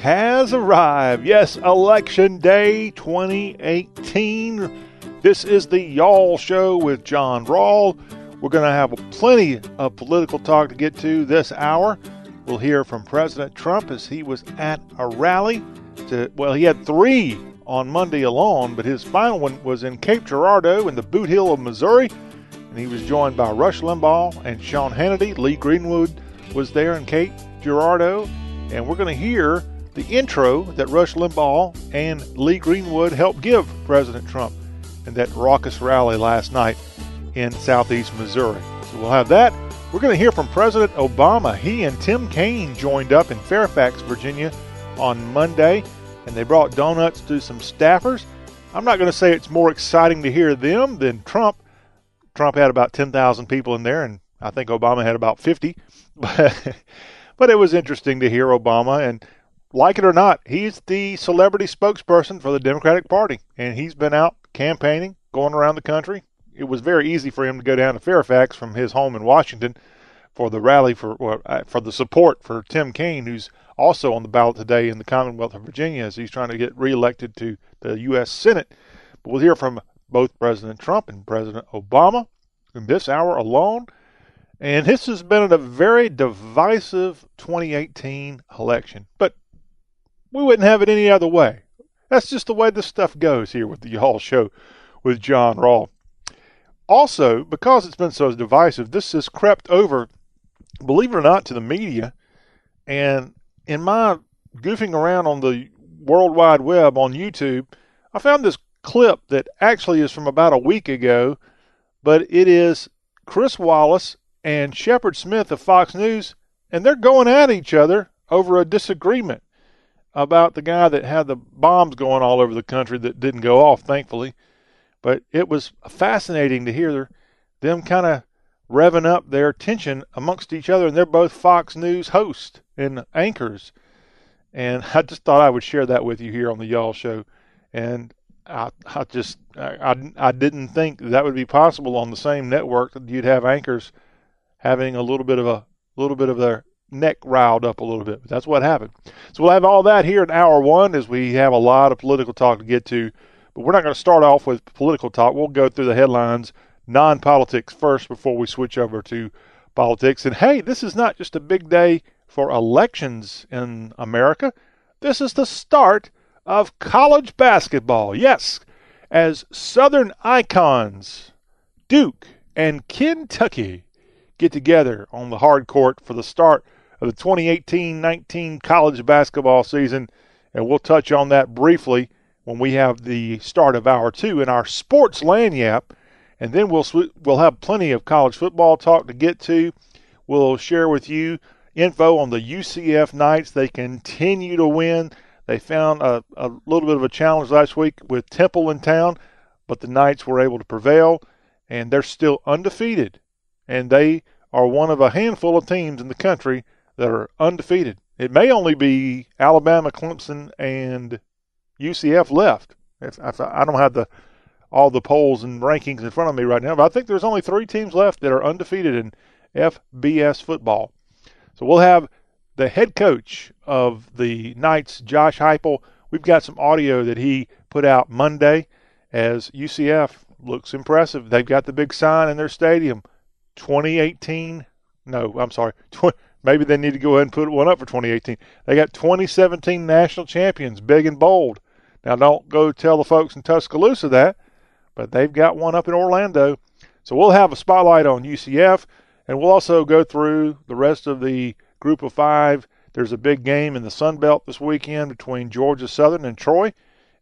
has arrived. Yes, Election Day 2018. This is the Y'all Show with John Rawl. We're going to have plenty of political talk to get to this hour. We'll hear from President Trump as he was at a rally. To, well, he had three on Monday alone, but his final one was in Cape Girardeau in the Bootheel of Missouri. And he was joined by Rush Limbaugh and Sean Hannity. Lee Greenwood was there in Cape Girardeau. And we're going to hear the intro that Rush Limbaugh and Lee Greenwood helped give President Trump in that raucous rally last night in southeast Missouri. So we'll have that. We're going to hear from President Obama. He and Tim Kaine joined up in Fairfax, Virginia on Monday, and they brought donuts to some staffers. I'm not going to say it's more exciting to hear them than Trump. Trump had about 10,000 people in there, and I think Obama had about 50. but but it was interesting to hear Obama, and like it or not, he's the celebrity spokesperson for the Democratic Party, and he's been out campaigning, going around the country. It was very easy for him to go down to Fairfax from his home in Washington for the rally for uh, for the support for Tim Kaine, who's also on the ballot today in the Commonwealth of Virginia as he's trying to get reelected to the U.S. Senate. But we'll hear from both President Trump and President Obama in this hour alone. And this has been a very divisive 2018 election. But we wouldn't have it any other way. That's just the way this stuff goes here with the Y'all Show with John Rawl. Also, because it's been so divisive, this has crept over, believe it or not, to the media. And in my goofing around on the World Wide Web on YouTube, I found this clip that actually is from about a week ago, but it is Chris Wallace and Shepard Smith of Fox News, and they're going at each other over a disagreement about the guy that had the bombs going all over the country that didn't go off, thankfully. But it was fascinating to hear them kind of revving up their tension amongst each other, and they're both Fox News hosts and anchors. And I just thought I would share that with you here on the Y'all Show. And I, I just, I, I didn't think that would be possible on the same network that you'd have anchors having a little bit of a little bit of their neck riled up a little bit. But that's what happened. So we'll have all that here in hour one as we have a lot of political talk to get to. But we're not going to start off with political talk. We'll go through the headlines, non politics first before we switch over to politics. And hey, this is not just a big day for elections in America. This is the start of college basketball. Yes, as Southern icons, Duke and Kentucky get together on the hard court for the start of the 2018-19 college basketball season, and we'll touch on that briefly when we have the start of hour two in our sports lagniappe, and then we'll we'll have plenty of college football talk to get to. We'll share with you info on the UCF Knights. They continue to win. They found a, a little bit of a challenge last week with Temple in town, but the Knights were able to prevail, and they're still undefeated. And they are one of a handful of teams in the country that are undefeated. It may only be Alabama, Clemson, and UCF left. I don't have the all the polls and rankings in front of me right now, but I think there's only three teams left that are undefeated in FBS football. So we'll have the head coach of the Knights, Josh Heupel. We've got some audio that he put out Monday as UCF looks impressive. They've got the big sign in their stadium, 2018. No, I'm sorry, Maybe they need to go ahead and put one up for 2018. They got 2017 national champions, big and bold. Now, don't go tell the folks in Tuscaloosa that, but they've got one up in Orlando. So we'll have a spotlight on UCF, and we'll also go through the rest of the group of five. There's a big game in the Sun Belt this weekend between Georgia Southern and Troy,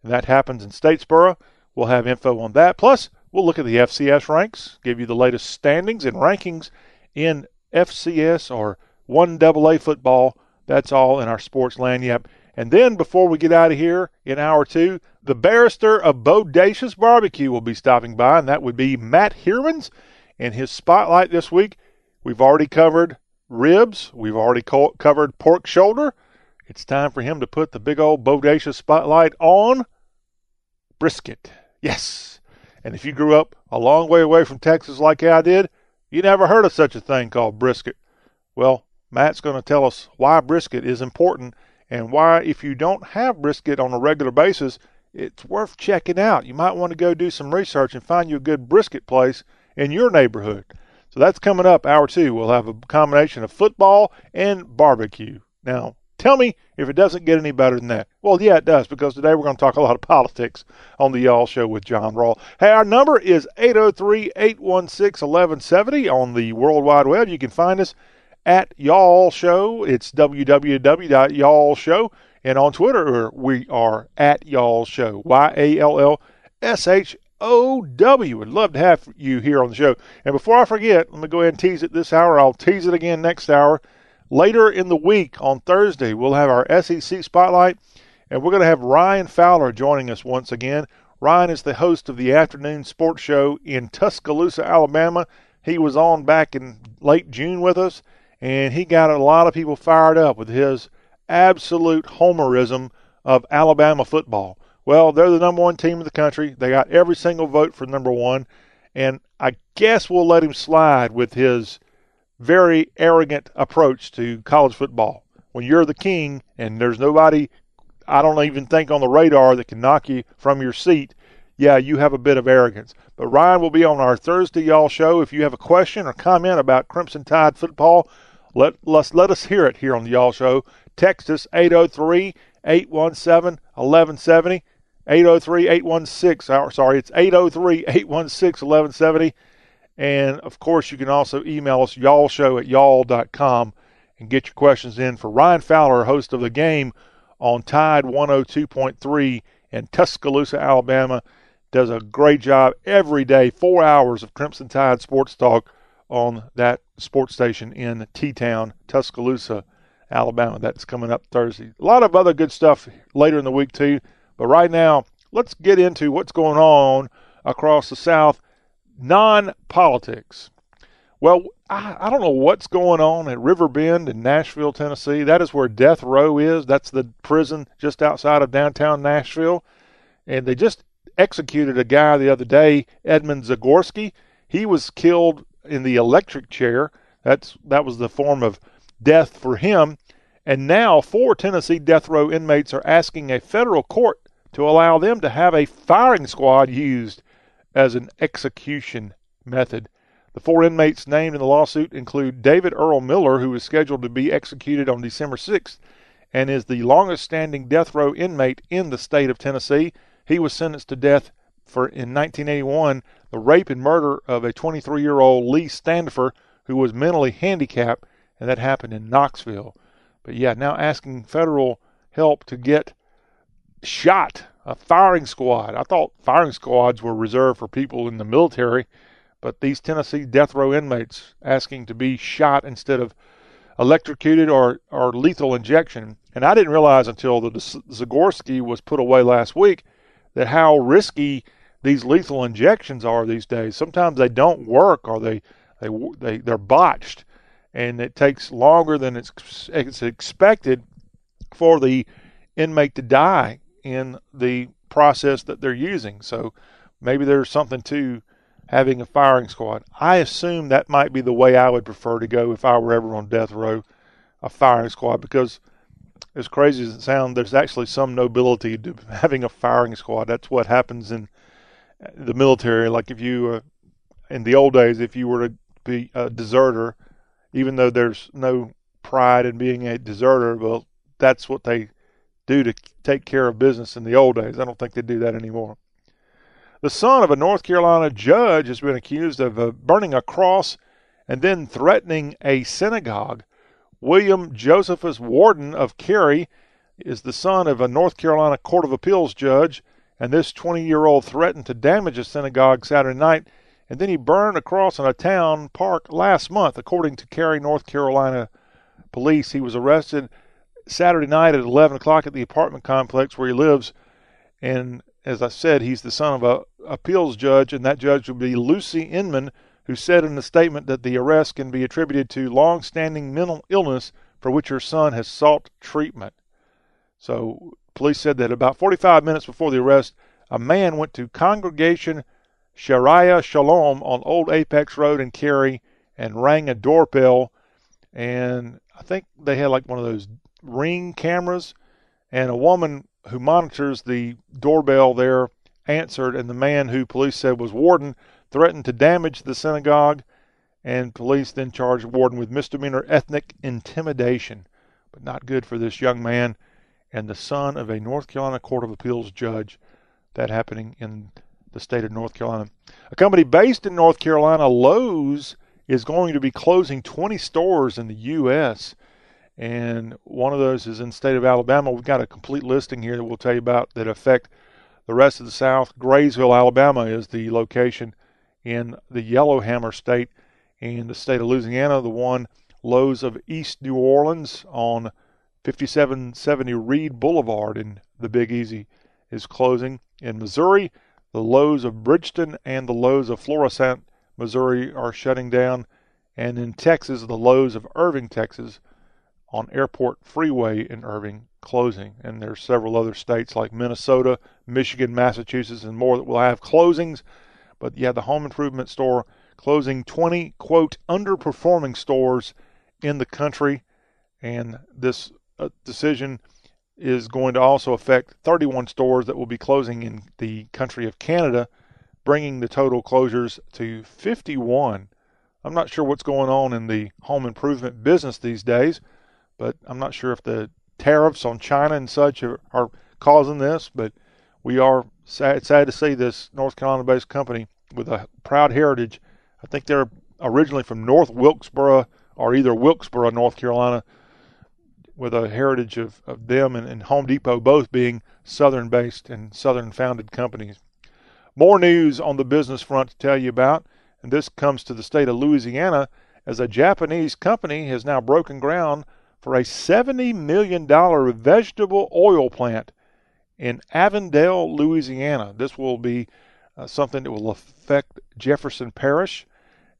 and that happens in Statesboro. We'll have info on that. Plus, we'll look at the FCS ranks, give you the latest standings and rankings in FCS or one double A football. That's all in our sports lagniappe. And then before we get out of here in hour two, the barrister of Bodacious Barbecue will be stopping by, and that would be Matt Hermans. And his spotlight this week, we've already covered ribs, we've already co- covered pork shoulder. It's time for him to put the big old Bodacious spotlight on brisket. Yes. And if you grew up a long way away from Texas like I did, you never heard of such a thing called brisket. Well, Matt's going to tell us why brisket is important and why, if you don't have brisket on a regular basis, it's worth checking out. You might want to go do some research and find you a good brisket place in your neighborhood. So that's coming up, hour two. We'll have a combination of football and barbecue. Now, tell me if it doesn't get any better than that. Well, yeah, it does, because today we're going to talk a lot of politics on the Y'all Show with John Rawl. Hey, our number is 803 816 1170 on the World Wide Web. You can find us at Y'all Show. It's www.y'all. And on Twitter, we are at Y'all Show. Y A L L S H O W. Would love to have you here on the show. And before I forget, let me go ahead and tease it this hour. I'll tease it again next hour. Later in the week on Thursday, we'll have our SEC Spotlight, and we're going to have Ryan Fowler joining us once again. Ryan is the host of the afternoon sports show in Tuscaloosa, Alabama. He was on back in late June with us, and he got a lot of people fired up with his absolute homerism of Alabama football. Well, they're the number one team in the country. They got every single vote for number one. And I guess we'll let him slide with his very arrogant approach to college football. When you're the king and there's nobody, I don't even think on the radar that can knock you from your seat, yeah, you have a bit of arrogance. But Ryan will be on our Thursday y'all show. If you have a question or comment about Crimson Tide football, let, let's, let us hear it here on the y'all show. Text us 803 817 1170. 803 816, sorry, it's 803 816 1170. And of course, you can also email us, y'all show at y'all.com, and get your questions in for Ryan Fowler, host of the game on Tide 102.3 in Tuscaloosa, Alabama. Does a great job every day, four hours of Crimson Tide sports talk on that sports station in T Town, Tuscaloosa, Alabama. That's coming up Thursday. A lot of other good stuff later in the week, too. But right now, let's get into what's going on across the South, non politics. Well, I, I, don't know what's going on at River Bend in Nashville, Tennessee. That is where death row is. That's the prison just outside of downtown Nashville. And they just executed a guy the other day, Edmund Zagorski. He was killed in the electric chair. That's that was the form of death for him. And now four Tennessee death row inmates are asking a federal court to allow them to have a firing squad used as an execution method. The four inmates named in the lawsuit include David Earl Miller, who is scheduled to be executed on December 6th and is the longest standing death row inmate in the state of Tennessee. He was sentenced to death for in 1981 the rape and murder of a 23 year old Lee Standifer who was mentally handicapped, and that happened in Knoxville. But yeah, now asking federal help to get shot a firing squad. I thought firing squads were reserved for people in the military, but these Tennessee death row inmates asking to be shot instead of electrocuted or, or lethal injection. And I didn't realize until the Zagorski was put away last week that how risky these lethal injections are these days. Sometimes they don't work or they they they they're botched, and it takes longer than it's it's expected for the inmate to die in the process that they're using. So maybe there's something to having a firing squad. I assume that might be the way I would prefer to go if I were ever on death row, a firing squad, because as crazy as it sounds, there's actually some nobility to having a firing squad. That's what happens in the military. Like if you, uh, in the old days, if you were to be a deserter, even though there's no pride in being a deserter, well, that's what they do to take care of business in the old days. I don't think they do that anymore. The son of a North Carolina judge has been accused of uh, burning a cross and then threatening a synagogue. William Josephus Warden of Cary is the son of a North Carolina Court of Appeals judge, and this 20 year old threatened to damage a synagogue Saturday night, and then he burned a cross in a town park last month, according to Cary, North Carolina police. He was arrested Saturday night at 11 o'clock at the apartment complex where he lives. And as I said, he's the son of a appeals judge, and that judge would be Lucy Inman, who said in a statement that the arrest can be attributed to long-standing mental illness for which her son has sought treatment. So police said that about 45 minutes before the arrest, a man went to Congregation Sha'arei Shalom on Old Apex Road in Cary and rang a doorbell. And I think they had like one of those ring cameras, and a woman who monitors the doorbell there answered, and the man who police said was warden threatened to damage the synagogue, and police then charged warden with misdemeanor ethnic intimidation. But not good for this young man and the son of a North Carolina Court of Appeals judge. That happening in the state of North Carolina. A company based in North Carolina, Lowe's, is going to be closing 20 stores in the U.S. And one of those is in the state of Alabama. We've got a complete listing here that we'll tell you about that affect the rest of the South. Graysville, Alabama is the location in the Yellowhammer State. In the state of Louisiana, the one Lowe's of East New Orleans on 5770 Read Boulevard in the Big Easy is closing. In Missouri, the Lowe's of Bridgeton and the Lowe's of Florissant, Missouri are shutting down. And in Texas, the Lowe's of Irving, Texas on Airport Freeway in Irving closing. And there's several other states like Minnesota, Michigan, Massachusetts, and more that will have closings. But yeah, the home improvement store closing 20, quote, underperforming stores in the country. And this decision is going to also affect 31 stores that will be closing in the country of Canada, bringing the total closures to 51. I'm not sure what's going on in the home improvement business these days, but I'm not sure if the tariffs on China and such are, are causing this, but we are sad, sad to see this North Carolina based company with a proud heritage. I think they're originally from North Wilkesboro or either Wilkesboro, North Carolina, with a heritage of, of them and, and Home Depot both being Southern based and Southern founded companies. More news on the business front to tell you about, and this comes to the state of Louisiana as a Japanese company has now broken ground for a $70 million vegetable oil plant in Avondale, Louisiana. This will be uh, something that will affect Jefferson Parish.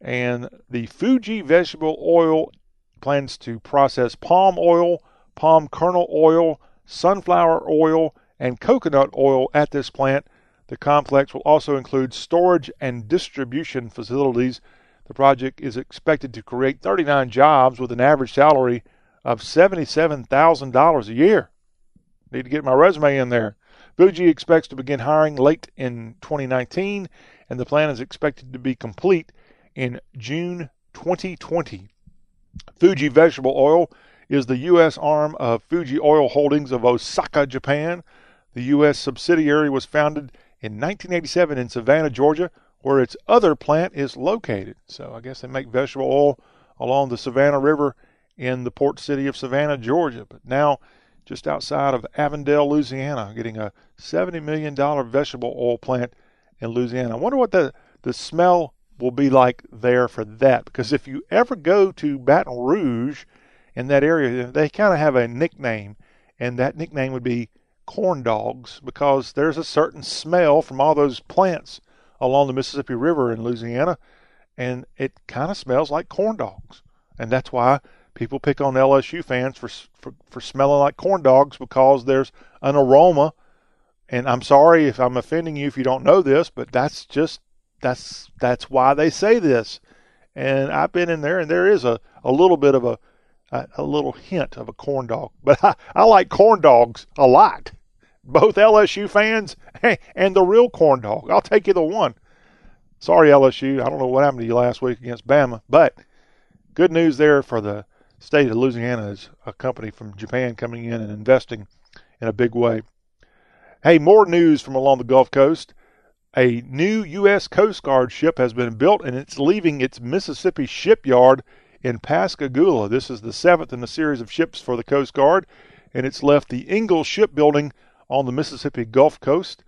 And the Fuji Vegetable Oil plans to process palm oil, palm kernel oil, sunflower oil, and coconut oil at this plant. The complex will also include storage and distribution facilities. The project is expected to create 39 jobs with an average salary of $77,000 a year. Need to get my resume in there. Fuji expects to begin hiring late in 2019, and the plan is expected to be complete in June 2020. Fuji Vegetable Oil is the U.S. arm of Fuji Oil Holdings of Osaka, Japan. The U.S. subsidiary was founded in 1987 in Savannah, Georgia, where its other plant is located. So I guess they make vegetable oil along the Savannah River in the port city of Savannah, Georgia. But now, just outside of Avondale, Louisiana, getting a $70 million vegetable oil plant in Louisiana. I wonder what the, the smell will be like there for that. Because if you ever go to Baton Rouge, in that area, they kind of have a nickname, and that nickname would be corn dogs because there's a certain smell from all those plants along the Mississippi River in Louisiana, and it kind of smells like corn dogs. And that's why people pick on LSU fans for, for, for smelling like corn dogs because there's an aroma. And I'm sorry if I'm offending you if you don't know this, but that's just that's that's why they say this. And I've been in there, and there is a, a little bit of a a, a little hint of a corn dog. But I, I like corn dogs a lot. Both LSU fans and the real corn dog. I'll take either one. Sorry, LSU. I don't know what happened to you last week against Bama, but good news there for the state of Louisiana is a company from Japan coming in and investing in a big way. Hey, more news from along the Gulf Coast. A new U.S. Coast Guard ship has been built and it's leaving its Mississippi shipyard in Pascagoula. This is the seventh in a series of ships for the Coast Guard, and it's left the Ingalls shipbuilding on the Mississippi Gulf Coast.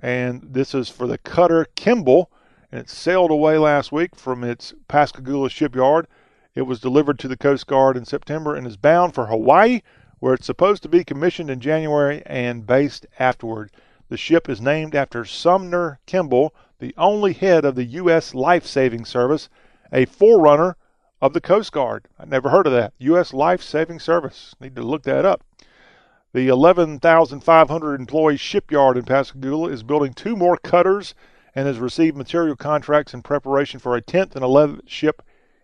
And this is for the cutter Kimball, and it sailed away last week from its Pascagoula shipyard. It was delivered to the Coast Guard in September and is bound for Hawaii, where it's supposed to be commissioned in January and based afterward. The ship is named after Sumner Kimball, the only head of the U.S. Life Saving Service, a forerunner of the Coast Guard. I never heard of that. U.S. Life Saving Service. Need to look that up. The 11,500 employee shipyard in Pascagoula is building two more cutters and has received material contracts in preparation for a 10th and 11th ship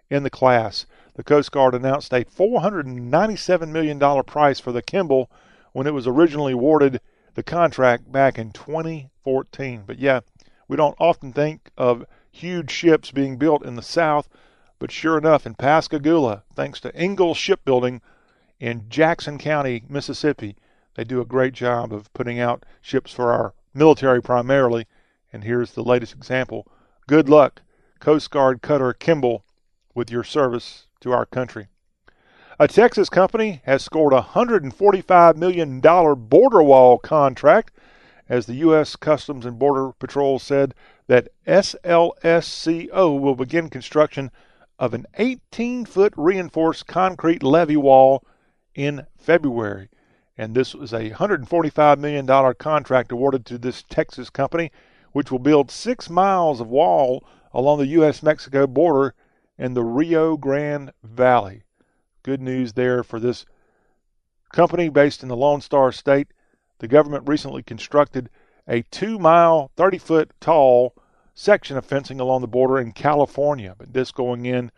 in the class. the Coast Guard announced a $497 million price for the Kimball when it was originally awarded the contract back in 2014. But yeah, we don't often think of huge ships being built in the South, but sure enough, in Pascagoula, thanks to Ingalls Shipbuilding in Jackson County, Mississippi, they do a great job of putting out ships for our military primarily. And here's the latest example. Good luck, Coast Guard Cutter Kimball, with your service to our country. A Texas company has scored a $145 million border wall contract as the U.S. Customs and Border Patrol said that SLSCO will begin construction of an 18 foot reinforced concrete levee wall in February. And this was a $145 million contract awarded to this Texas company, which will build six miles of wall along the U.S. Mexico border in the Rio Grande Valley. Good news there for this company based in the Lone Star State. The government recently constructed a two mile, 30 foot tall section of fencing along the border in California, but this going in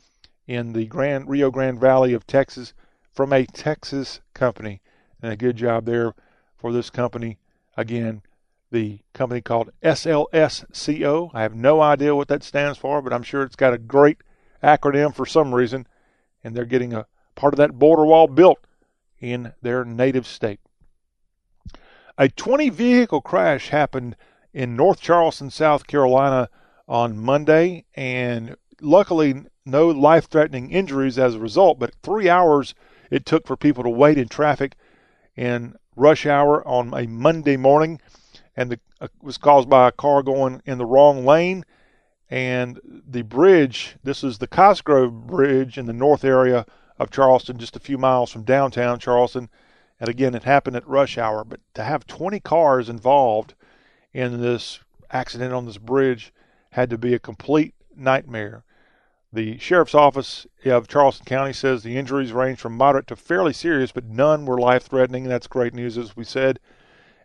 in the Grand Rio Grande Valley of Texas from a Texas company. And a good job there for this company. Again, the company called SLSCO. I have no idea what that stands for, but I'm sure it's got a great acronym for some reason. And they're getting a part of that border wall built in their native state. A 20 vehicle crash happened in North Charleston, South Carolina on Monday, and luckily no life threatening injuries as a result, but three hours it took for people to wait in traffic in rush hour on a Monday morning, and it uh, was caused by a car going in the wrong lane. And the bridge, this is the Cosgrove Bridge in the north area of Charleston, just a few miles from downtown Charleston. And again, it happened at rush hour. But to have 20 cars involved in this accident on this bridge had to be a complete nightmare. The sheriff's office of Charleston County says the injuries range from moderate to fairly serious, but none were life threatening. That's great news, as we said.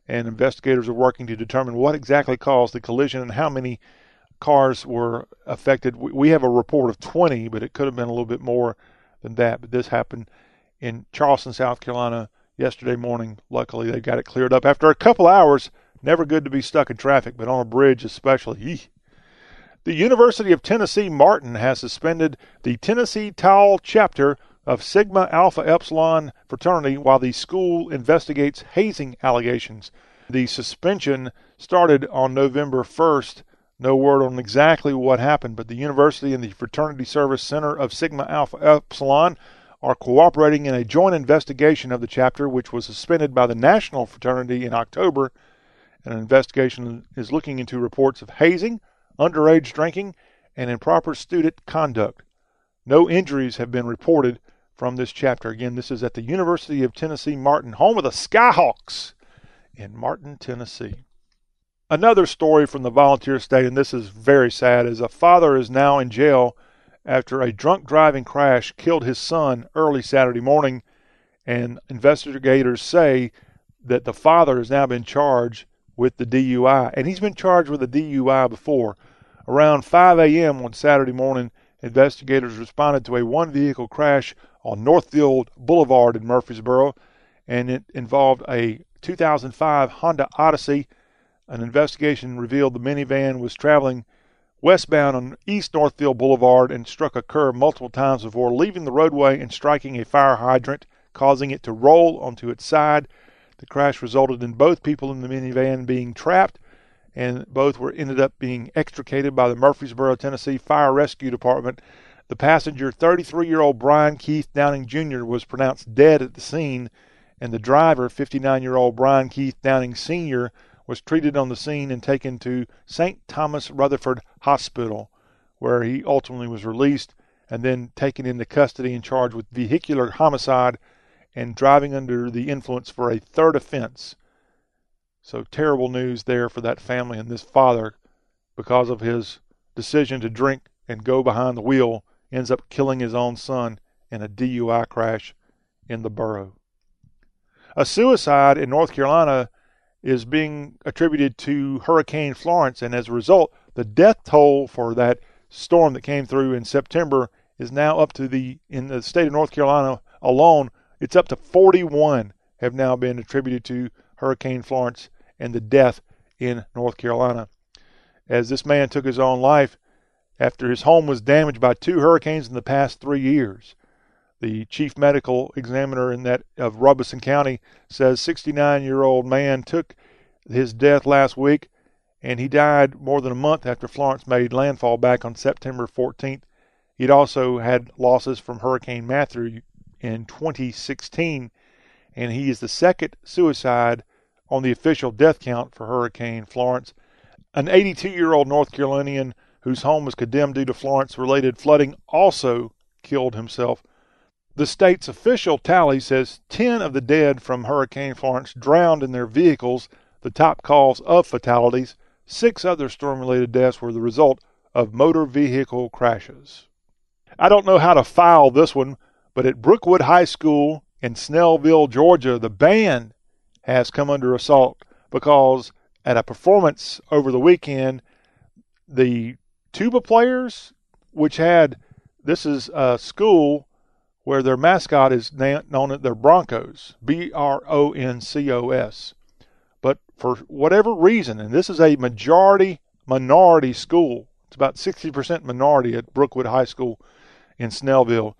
And investigators are working to determine what exactly caused the collision and how many cars were affected. We have a report of 20, but it could have been a little bit more than that. But this happened in Charleston, South Carolina yesterday morning. Luckily, they got it cleared up after a couple hours. Never good to be stuck in traffic, but on a bridge especially. The University of Tennessee Martin has suspended the Tennessee Tau chapter of Sigma Alpha Epsilon fraternity while the school investigates hazing allegations. The suspension started on November 1st. No word on exactly what happened, but the university and the Fraternity Service Center of Sigma Alpha Epsilon are cooperating in a joint investigation of the chapter, which was suspended by the National Fraternity in October. An investigation is looking into reports of hazing, underage drinking, and improper student conduct. No injuries have been reported from this chapter. Again, this is at the University of Tennessee Martin, home of the Skyhawks in Martin, Tennessee. Another story from the volunteer state, and this is very sad, is a father is now in jail after a drunk driving crash killed his son early Saturday morning. And investigators say that the father has now been charged with the DUI, and he's been charged with a DUI before. Around 5 a.m. on Saturday morning, investigators responded to a one vehicle crash on Northfield Boulevard in Murfreesboro, and it involved a 2005 Honda Odyssey. An investigation revealed the minivan was traveling westbound on East Northfield Boulevard and struck a curb multiple times before leaving the roadway and striking a fire hydrant, causing it to roll onto its side. The crash resulted in both people in the minivan being trapped, and both were ended up being extricated by the Murfreesboro, Tennessee Fire Rescue Department. The passenger, 33-year-old Brian Keith Downing Jr., was pronounced dead at the scene, and the driver, 59-year-old Brian Keith Downing Sr., was treated on the scene and taken to St. Thomas Rutherford Hospital, where he ultimately was released and then taken into custody and charged with vehicular homicide and driving under the influence for a third offense. So terrible news there for that family and this father because of his decision to drink and go behind the wheel ends up killing his own son in a DUI crash in the borough. A suicide in North Carolina is being attributed to Hurricane Florence, and as a result, the death toll for that storm that came through in September is now up to the in the state of North Carolina alone. It's up to 41 have now been attributed to Hurricane Florence and the death in North Carolina. As this man took his own life after his home was damaged by two hurricanes in the past three years. The chief medical examiner in that of Robeson County says 69-year-old man took his death last week, and he died more than a month after Florence made landfall back on September 14th. He'd also had losses from Hurricane Matthew in 2016, and he is the second suicide on the official death count for Hurricane Florence. An 82 year old North Carolinian whose home was condemned due to Florence related flooding also killed himself. The state's official tally says 10 of the dead from Hurricane Florence drowned in their vehicles, the top cause of fatalities. Six other storm related deaths were the result of motor vehicle crashes. I don't know how to file this one, but at Brookwood High School in Snellville, Georgia, the band has come under assault because at a performance over the weekend, the tuba players, which had this is a school where their mascot is known as their Broncos, B R O N C O S. But for whatever reason, and this is a majority minority school, it's about 60% minority at Brookwood High School in Snellville.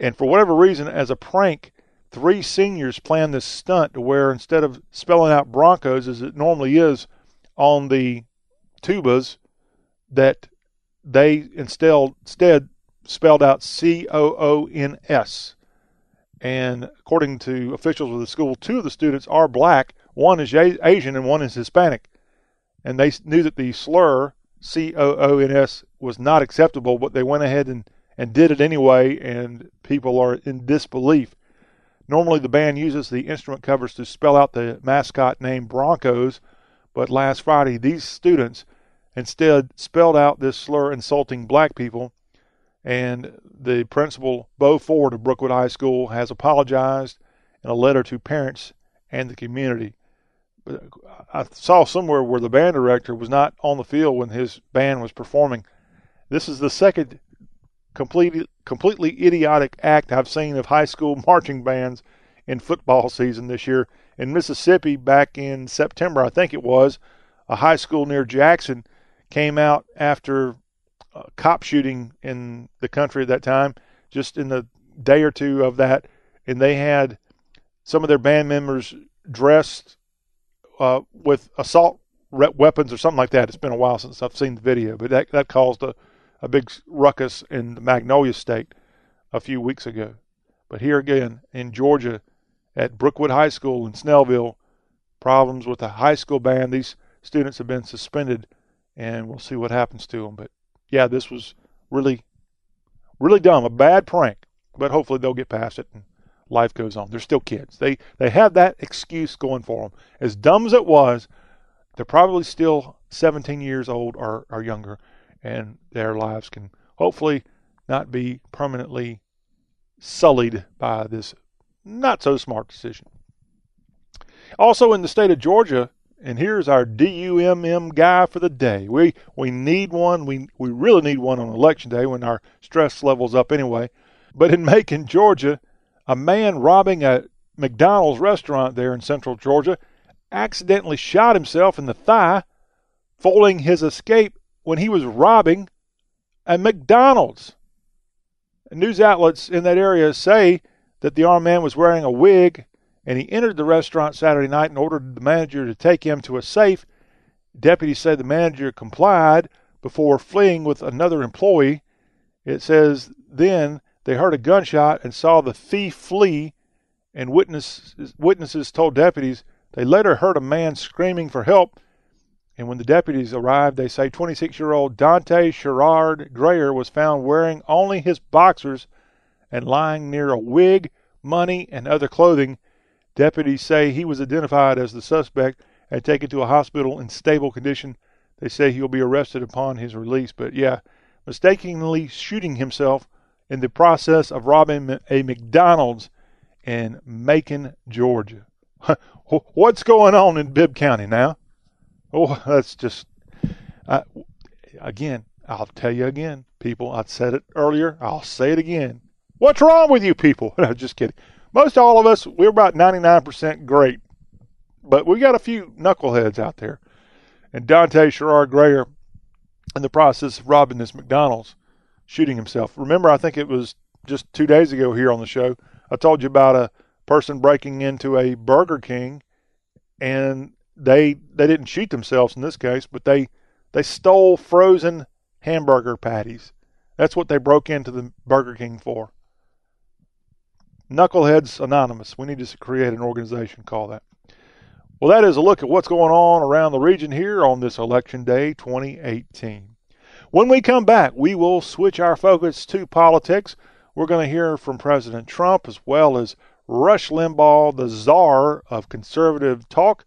And for whatever reason, as a prank, three seniors planned this stunt to where instead of spelling out Broncos as it normally is on the tubas, that they instead, instead spelled out C O O N S. And according to officials of the school, two of the students are black. One is Asian and one is Hispanic. And they knew that the slur, C O O N S, was not acceptable, but they went ahead and, and did it anyway, and people are in disbelief. Normally, the band uses the instrument covers to spell out the mascot name Broncos, but last Friday, these students instead spelled out this slur insulting black people. And the principal, Bo Ford of Brookwood High School, has apologized in a letter to parents and the community. I saw somewhere where the band director was not on the field when his band was performing. This is the second completely completely idiotic act I've seen of high school marching bands in football season this year. In Mississippi, back in September, I think it was, a high school near Jackson came out after a cop shooting in the country at that time, just in the day or two of that, and they had some of their band members dressed uh, with assault weapons or something like that. It's been a while since I've seen the video, but that that caused a, a big ruckus in the Magnolia State a few weeks ago. But here again in Georgia, at Brookwood High School in Snellville, problems with the high school band. These students have been suspended and we'll see what happens to them. But yeah, this was really, really dumb, a bad prank. But hopefully they'll get past it and life goes on. They're still kids. They they have that excuse going for them. As dumb as it was, they're probably still 17 years old or, or younger, and their lives can hopefully not be permanently sullied by this not so smart decision. Also, in the state of Georgia, and here's our DUMM guy for the day. We we need one. We we really need one on election day when our stress level's up anyway. But in Macon, Georgia, a man robbing a McDonald's restaurant there in central Georgia accidentally shot himself in the thigh, foiling his escape when he was robbing a McDonald's. News outlets in that area say that the armed man was wearing a wig and he entered the restaurant Saturday night and ordered the manager to take him to a safe. Deputies say the manager complied before fleeing with another employee. It says then they heard a gunshot and saw the thief flee, and witnesses, witnesses told deputies they later heard a man screaming for help. And when the deputies arrived, they say 26 year old Dante Sherrard Grayer was found wearing only his boxers and lying near a wig, money, and other clothing Deputies say he was identified as the suspect and taken to a hospital in stable condition. They say he'll be arrested upon his release. But yeah, mistakenly shooting himself in the process of robbing a McDonald's in Macon, Georgia. What's going on in Bibb County now? Oh, that's just, again, I'll tell you again, people. I said it earlier. I'll say it again. What's wrong with you people? No, just kidding. Most all of us, we're about 99% great. But we got a few knuckleheads out there. And Dante Sherrard Grayer, in the process of robbing this McDonald's, shooting himself. Remember, I think it was just two days ago here on the show, I told you about a person breaking into a Burger King and they they didn't shoot themselves in this case, but they they stole frozen hamburger patties. That's what they broke into the Burger King for. Knuckleheads Anonymous. We need to create an organization called that. Well, that is a look at what's going on around the region here on this election day 2018. When we come back, we will switch our focus to politics. We're going to hear from President Trump as well as Rush Limbaugh, the czar of conservative talk,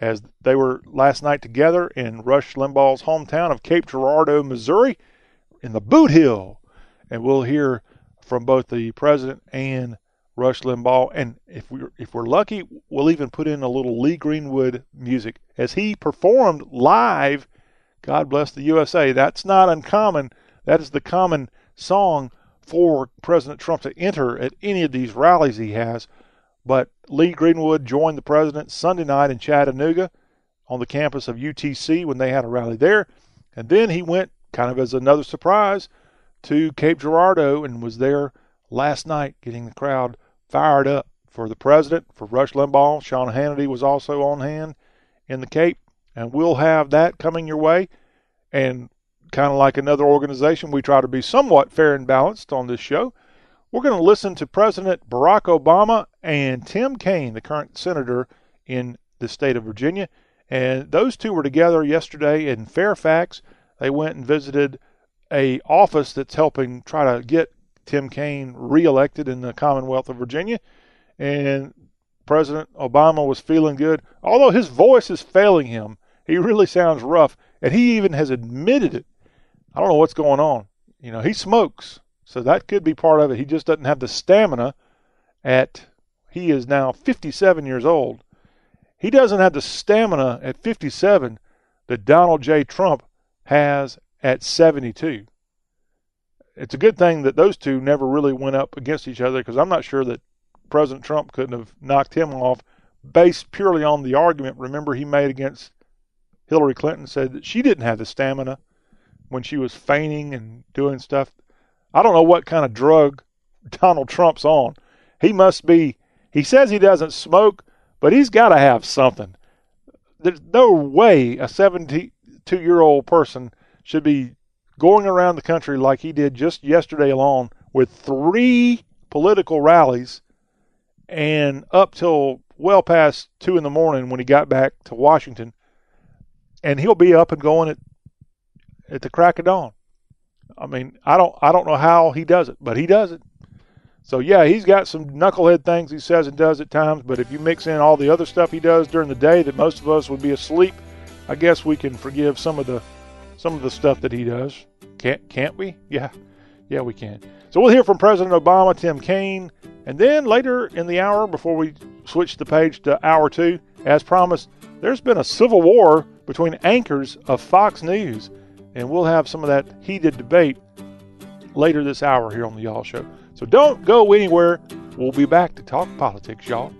as they were last night together in Rush Limbaugh's hometown of Cape Girardeau, Missouri, in the Bootheel. And we'll hear from both the president and Rush Limbaugh. And if we're, if we're lucky, we'll even put in a little Lee Greenwood music as he performed live. God bless the USA. That's not uncommon. That is the common song for President Trump to enter at any of these rallies he has. But Lee Greenwood joined the president Sunday night in Chattanooga on the campus of UTC when they had a rally there. And then he went, kind of as another surprise, to Cape Girardeau and was there last night getting the crowd fired up for the president, for Rush Limbaugh. Sean Hannity was also on hand in the Cape. And we'll have that coming your way. And kind of like another organization, we try to be somewhat fair and balanced on this show. We're going to listen to President Barack Obama and Tim Kaine, the current senator in the state of Virginia. And those two were together yesterday in Fairfax. They went and visited a office that's helping try to get Tim Kaine reelected in the Commonwealth of Virginia. And President Obama was feeling good, although his voice is failing him. He really sounds rough, and he even has admitted it I don't know what's going on. You know, he smokes, so that could be part of it. He just doesn't have the stamina at he is now 57 years old. He doesn't have the stamina at 57 that Donald J. Trump has at 72. It's a good thing that those two never really went up against each other because I'm not sure that President Trump couldn't have knocked him off based purely on the argument, remember, he made against Hillary Clinton, said that she didn't have the stamina when she was feigning and doing stuff. I don't know what kind of drug Donald Trump's on. He must be, he says he doesn't smoke, but he's got to have something. There's no way a 72 year old person should be going around the country like he did just yesterday alone with three political rallies and up till well past two in the morning when he got back to Washington. And he'll be up and going at at the crack of dawn. I mean, I don't I don't know how he does it, but he does it. So yeah, he's got some knucklehead things he says and does at times, but if you mix in all the other stuff he does during the day that most of us would be asleep, I guess we can forgive some of the some of the stuff that he does. Can't can't we? Yeah. Yeah, we can. So we'll hear from President Obama, Tim Kaine, and then later in the hour before we switch the page to hour 2, as promised, there's been a civil war between anchors of Fox News and we'll have some of that heated debate later this hour here on the Y'all Show. So don't go anywhere. We'll be back to talk politics, y'all.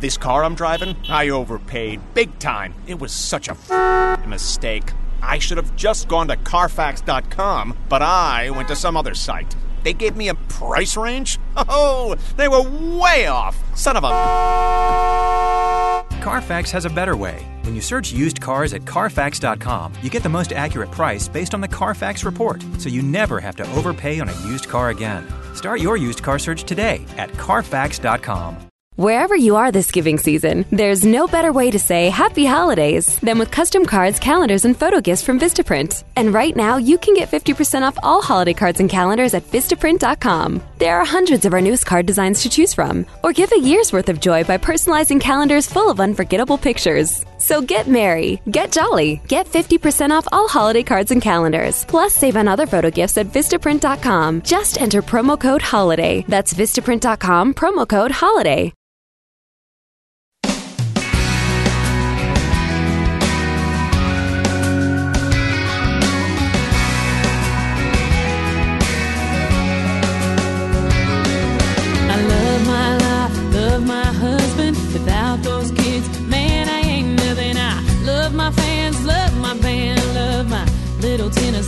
This car I'm driving, I overpaid big time. It was such a f- mistake. I should have just gone to Carfax.com, but I went to some other site. They gave me a price range? Oh, they were way off. Son of a. Carfax has a better way. When you search used cars at Carfax.com, you get the most accurate price based on the Carfax report, so you never have to overpay on a used car again. Start your used car search today at Carfax.com. Wherever you are this giving season, there's no better way to say happy holidays than with custom cards, calendars, and photo gifts from Vistaprint. And right now, you can get 50% off all holiday cards and calendars at Vistaprint.com. There are hundreds of our newest card designs to choose from, or give a year's worth of joy by personalizing calendars full of unforgettable pictures. So get merry, get jolly, get 50% off all holiday cards and calendars. Plus, save on other photo gifts at Vistaprint.com. Just enter promo code HOLIDAY. That's Vistaprint.com, promo code HOLIDAY.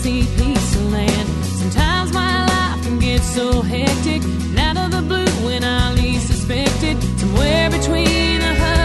Piece of land. Sometimes my life can get so hectic, and out of the blue when I least suspect it, somewhere between a hubbub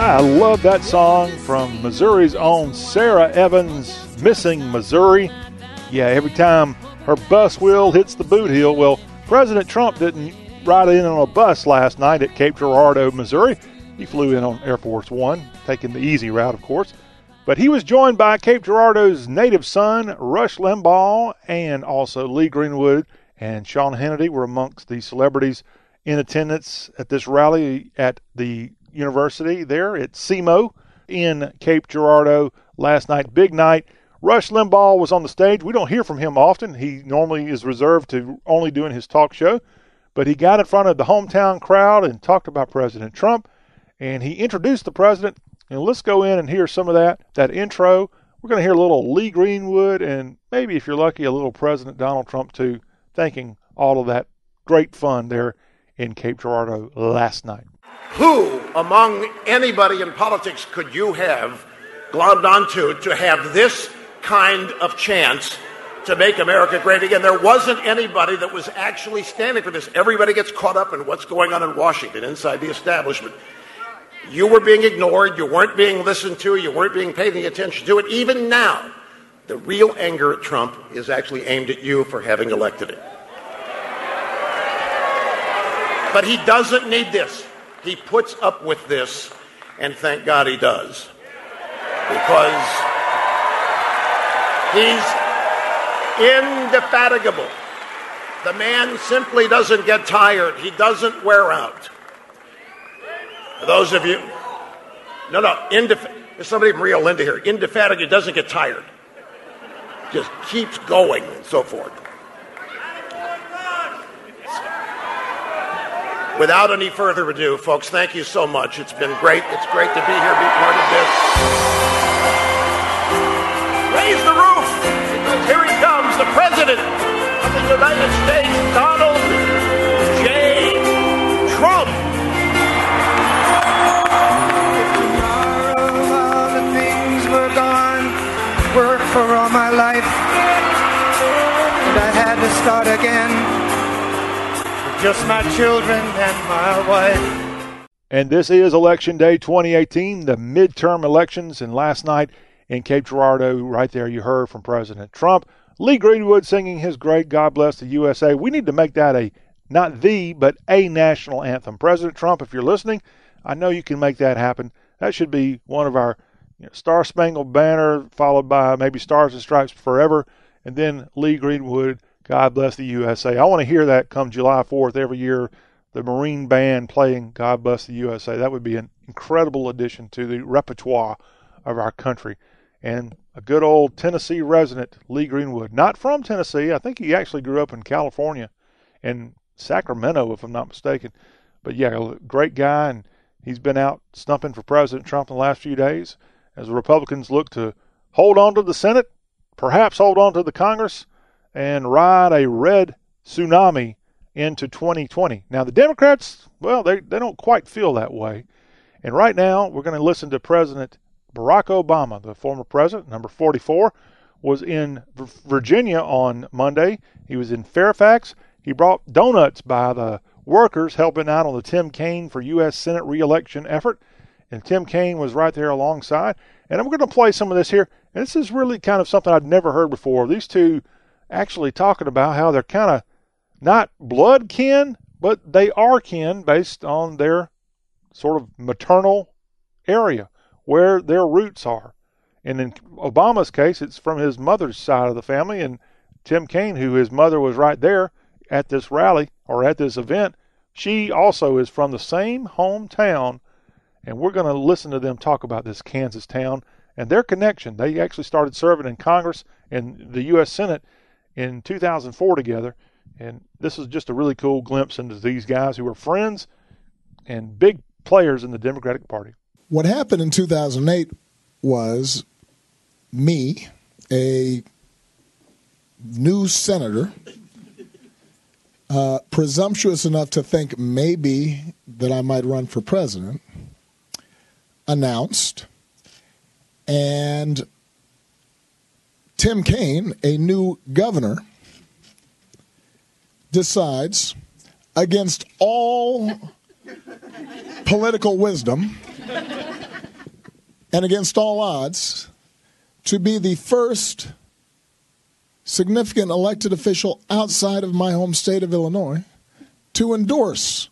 I love that song from Missouri's own Sara Evans, Missing Missouri. Yeah, every time her bus wheel hits the Bootheel. Well, President Trump didn't ride in on a bus last night at Cape Girardeau, Missouri. He flew in on Air Force One, taking the easy route, of course. But he was joined by Cape Girardeau's native son, Rush Limbaugh, and also Lee Greenwood and Sean Hannity were amongst the celebrities in attendance at this rally at the university there at SEMO in Cape Girardeau last night. Big night. Rush Limbaugh was on the stage. We don't hear from him often. He normally is reserved to only doing his talk show. But he got in front of the hometown crowd and talked about President Trump. And he introduced the president. And let's go in and hear some of that, that intro. We're going to hear a little Lee Greenwood and maybe, if you're lucky, a little President Donald Trump, too, thanking all of that great fun there in Cape Girardeau last night. Who among anybody in politics could you have globbed onto to have this kind of chance to make America great again? There wasn't anybody that was actually standing for this. Everybody gets caught up in what's going on in Washington inside the establishment. You were being ignored, you weren't being listened to, you weren't being paid any attention to it. Even now, the real anger at Trump is actually aimed at you for having elected him. But he doesn't need this. He puts up with this, and thank God he does. Because he's indefatigable. The man simply doesn't get tired, he doesn't wear out. For those of you, no, no, indef- there's somebody from Rio Linda here. Indefatigable doesn't get tired, just keeps going and so forth. Without any further ado, folks, thank you so much. It's been great. It's great to be here, be part of this. Raise the roof, here he comes, the President of the United States, Donald J. Trump. For all my life. And I had to start again. Just my children and my wife. And this is Election Day 2018, the midterm elections. And last night in Cape Girardeau, right there, you heard from President Trump. Lee Greenwood singing his great God Bless the USA. We need to make that a, not the, but a national anthem. President Trump, if you're listening, I know you can make that happen. That should be one of our you know, Star Spangled Banner, followed by maybe Stars and Stripes Forever, and then Lee Greenwood, God Bless the USA. I want to hear that come July 4th every year, the Marine Band playing God Bless the USA. That would be an incredible addition to the repertoire of our country. And a good old Tennessee resident, Lee Greenwood, not from Tennessee. I think he actually grew up in California, in Sacramento, if I'm not mistaken. But yeah, a great guy, and he's been out stumping for President Trump in the last few days as the Republicans look to hold on to the Senate, perhaps hold on to the Congress, and ride a red tsunami into 2020. Now, the Democrats, well, they, they don't quite feel that way. And right now, we're going to listen to President Barack Obama, the former president, number 44, was in Virginia on Monday. He was in Fairfax. He brought donuts by the workers helping out on the Tim Kaine for U.S. Senate reelection effort. And Tim Kaine was right there alongside. And I'm going to play some of this here. And this is really kind of something I'd never heard before. These two actually talking about how they're kind of not blood kin, but they are kin based on their sort of maternal area where their roots are. And in Obama's case, it's from his mother's side of the family. And Tim Kaine, who his mother was right there at this rally or at this event, She also is from the same hometown, and we're going to listen to them talk about this Kansas town and their connection. They actually started serving in Congress and the U.S. Senate in 2004 together. And this is just a really cool glimpse into these guys who are friends and big players in the Democratic Party. What happened in 2008 was me, a new senator, uh, presumptuous enough to think maybe that I might run for president, announced, and Tim Kaine, a new governor, decides against all political wisdom and against all odds to be the first significant elected official outside of my home state of Illinois to endorse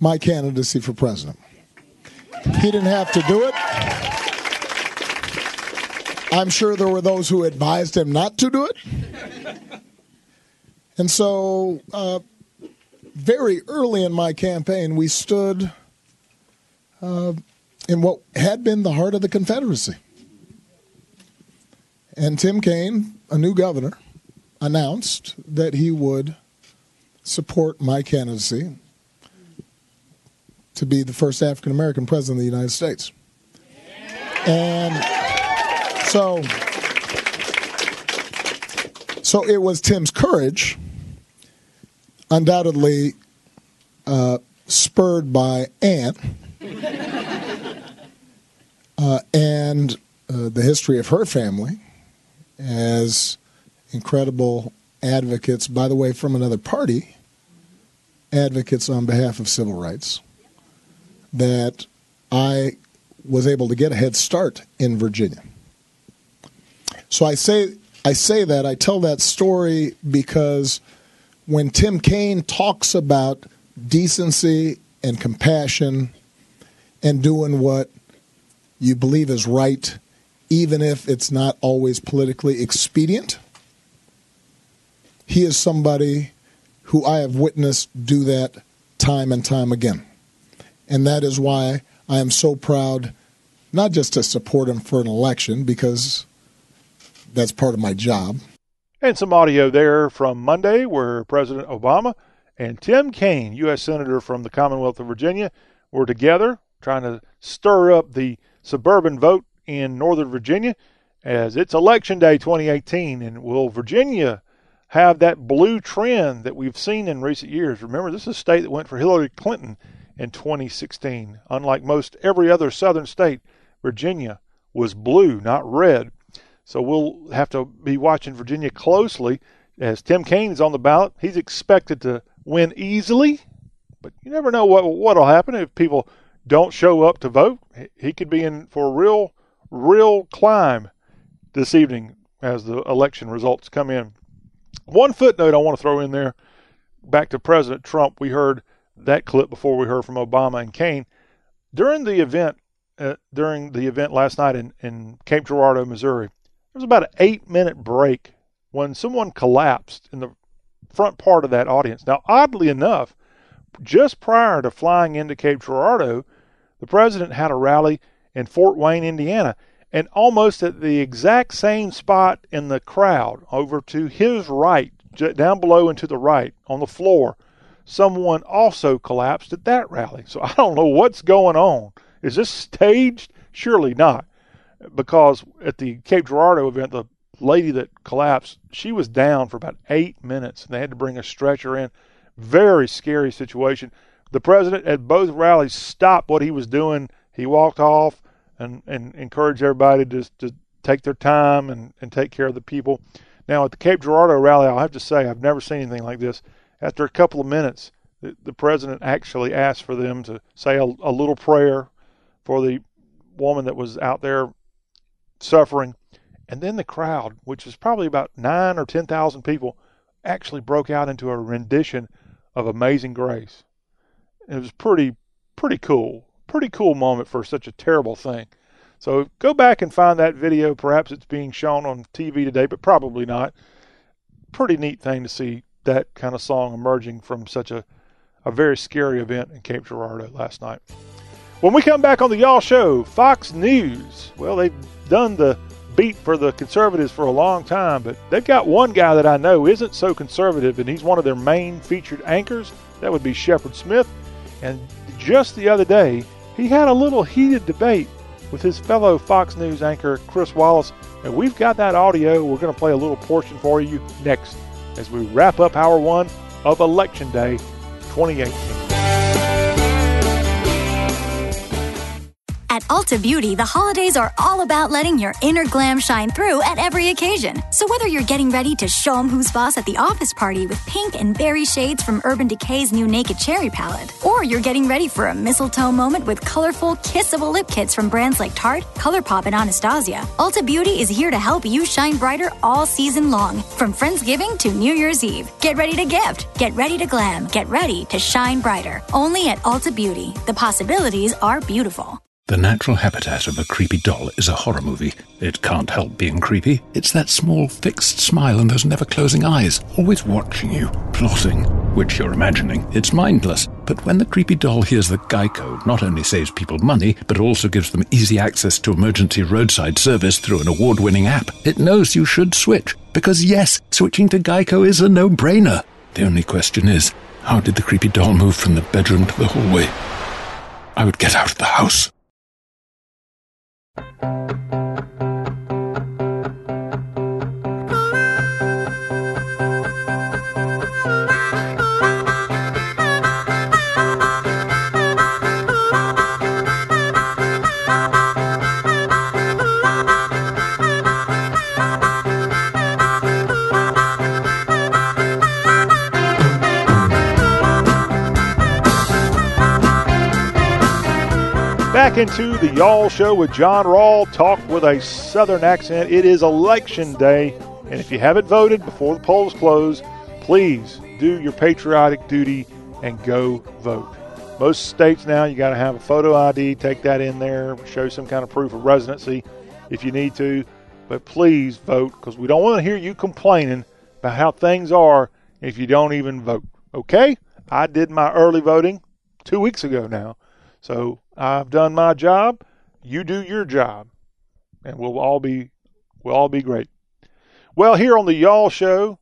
my candidacy for president. He didn't have to do it. I'm sure there were those who advised him not to do it. And so, uh, very early in my campaign, we stood uh, in what had been the heart of the Confederacy. And Tim Kaine, a new governor, announced that he would support my candidacy to be the first African American president of the United States. And so so it was Tim's courage, undoubtedly uh, spurred by Anne, uh, and uh, the history of her family as incredible advocates, by the way, from another party, advocates on behalf of civil rights, that I was able to get a head start in Virginia. So I say I say that I tell that story because when Tim Kaine talks about decency and compassion and doing what you believe is right, even if it's not always politically expedient, he is somebody who I have witnessed do that time and time again. And that is why I am so proud not just to support him for an election, because that's part of my job. And some audio there from Monday where President Obama and Tim Kaine, U.S. Senator from the Commonwealth of Virginia, were together trying to stir up the suburban vote in Northern Virginia as it's Election Day 2018. And will Virginia have that blue trend that we've seen in recent years? Remember, this is a state that went for Hillary Clinton in 2016. Unlike most every other southern state, Virginia was blue, not red. So we'll have to be watching Virginia closely as Tim Kaine is on the ballot. He's expected to win easily, but you never know what what'll happen if people don't show up to vote. He could be in for a real, real climb this evening as the election results come in. One footnote I want to throw in there back to President Trump. We heard that clip before we heard from Obama and Kaine. During the event, uh, during the event last night in, in Cape Girardeau, Missouri, there was about an eight minute break when someone collapsed in the front part of that audience. Now, oddly enough, just prior to flying into Cape Girardeau, the president had a rally in Fort Wayne, Indiana, and almost at the exact same spot in the crowd, over to his right, down below and to the right on the floor, someone also collapsed at that rally. So I don't know what's going on. Is this staged? Surely not because at the Cape Girardeau event, the lady that collapsed, she was down for about eight minutes, and they had to bring a stretcher in. Very scary situation. The president at both rallies stopped what he was doing. He walked off and, and encouraged everybody to, to take their time and, and take care of the people. Now, at the Cape Girardeau rally, I'll have to say I've never seen anything like this. After a couple of minutes, the, the president actually asked for them to say a, a little prayer for the woman that was out there suffering. And then the crowd, which was probably about nine or 10,000 people, actually broke out into a rendition of Amazing Grace. It was pretty, pretty cool. Pretty cool moment for such a terrible thing. So go back and find that video. Perhaps it's being shown on TV today, but probably not. Pretty neat thing to see that kind of song emerging from such a, a very scary event in Cape Girardeau last night. When we come back on the Y'all Show, Fox News, well, they've done the beat for the conservatives for a long time, but they've got one guy that I know isn't so conservative, and he's one of their main featured anchors. That would be Shepard Smith. And just the other day, he had a little heated debate with his fellow Fox News anchor, Chris Wallace. And we've got that audio. We're going to play a little portion for you next as we wrap up hour one of Election Day 2018. Ulta Beauty, the holidays are all about letting your inner glam shine through at every occasion. So whether you're getting ready to show 'em who's boss at the office party with pink and berry shades from Urban Decay's new Naked Cherry palette, or you're getting ready for a mistletoe moment with colorful, kissable lip kits from brands like Tarte, ColourPop, and Anastasia, Ulta Beauty is here to help you shine brighter all season long, from Friendsgiving to New Year's Eve. Get ready to gift, get ready to glam, get ready to shine brighter. Only at Ulta Beauty. The possibilities are beautiful. The natural habitat of a creepy doll is a horror movie. It can't help being creepy. It's that small, fixed smile and those never closing eyes, always watching you, plotting, which you're imagining. It's mindless. But when the creepy doll hears that Geico not only saves people money, but also gives them easy access to emergency roadside service through an award winning app, it knows you should switch. Because yes, switching to Geico is a no brainer. The only question is, how did the creepy doll move from the bedroom to the hallway? I would get out of the house. Thank you. Back into the Y'all Show with John Rawl. Talk with a Southern accent. It is Election Day, and if you haven't voted before the polls close, please do your patriotic duty and go vote. Most states now, you got to have a photo ID. Take that in there. Show some kind of proof of residency if you need to. But please vote because we don't want to hear you complaining about how things are if you don't even vote. Okay? I did my early voting two weeks ago now. So I've done my job. You do your job, and we'll all be we'll all be great. Well, here on the Y'all Show,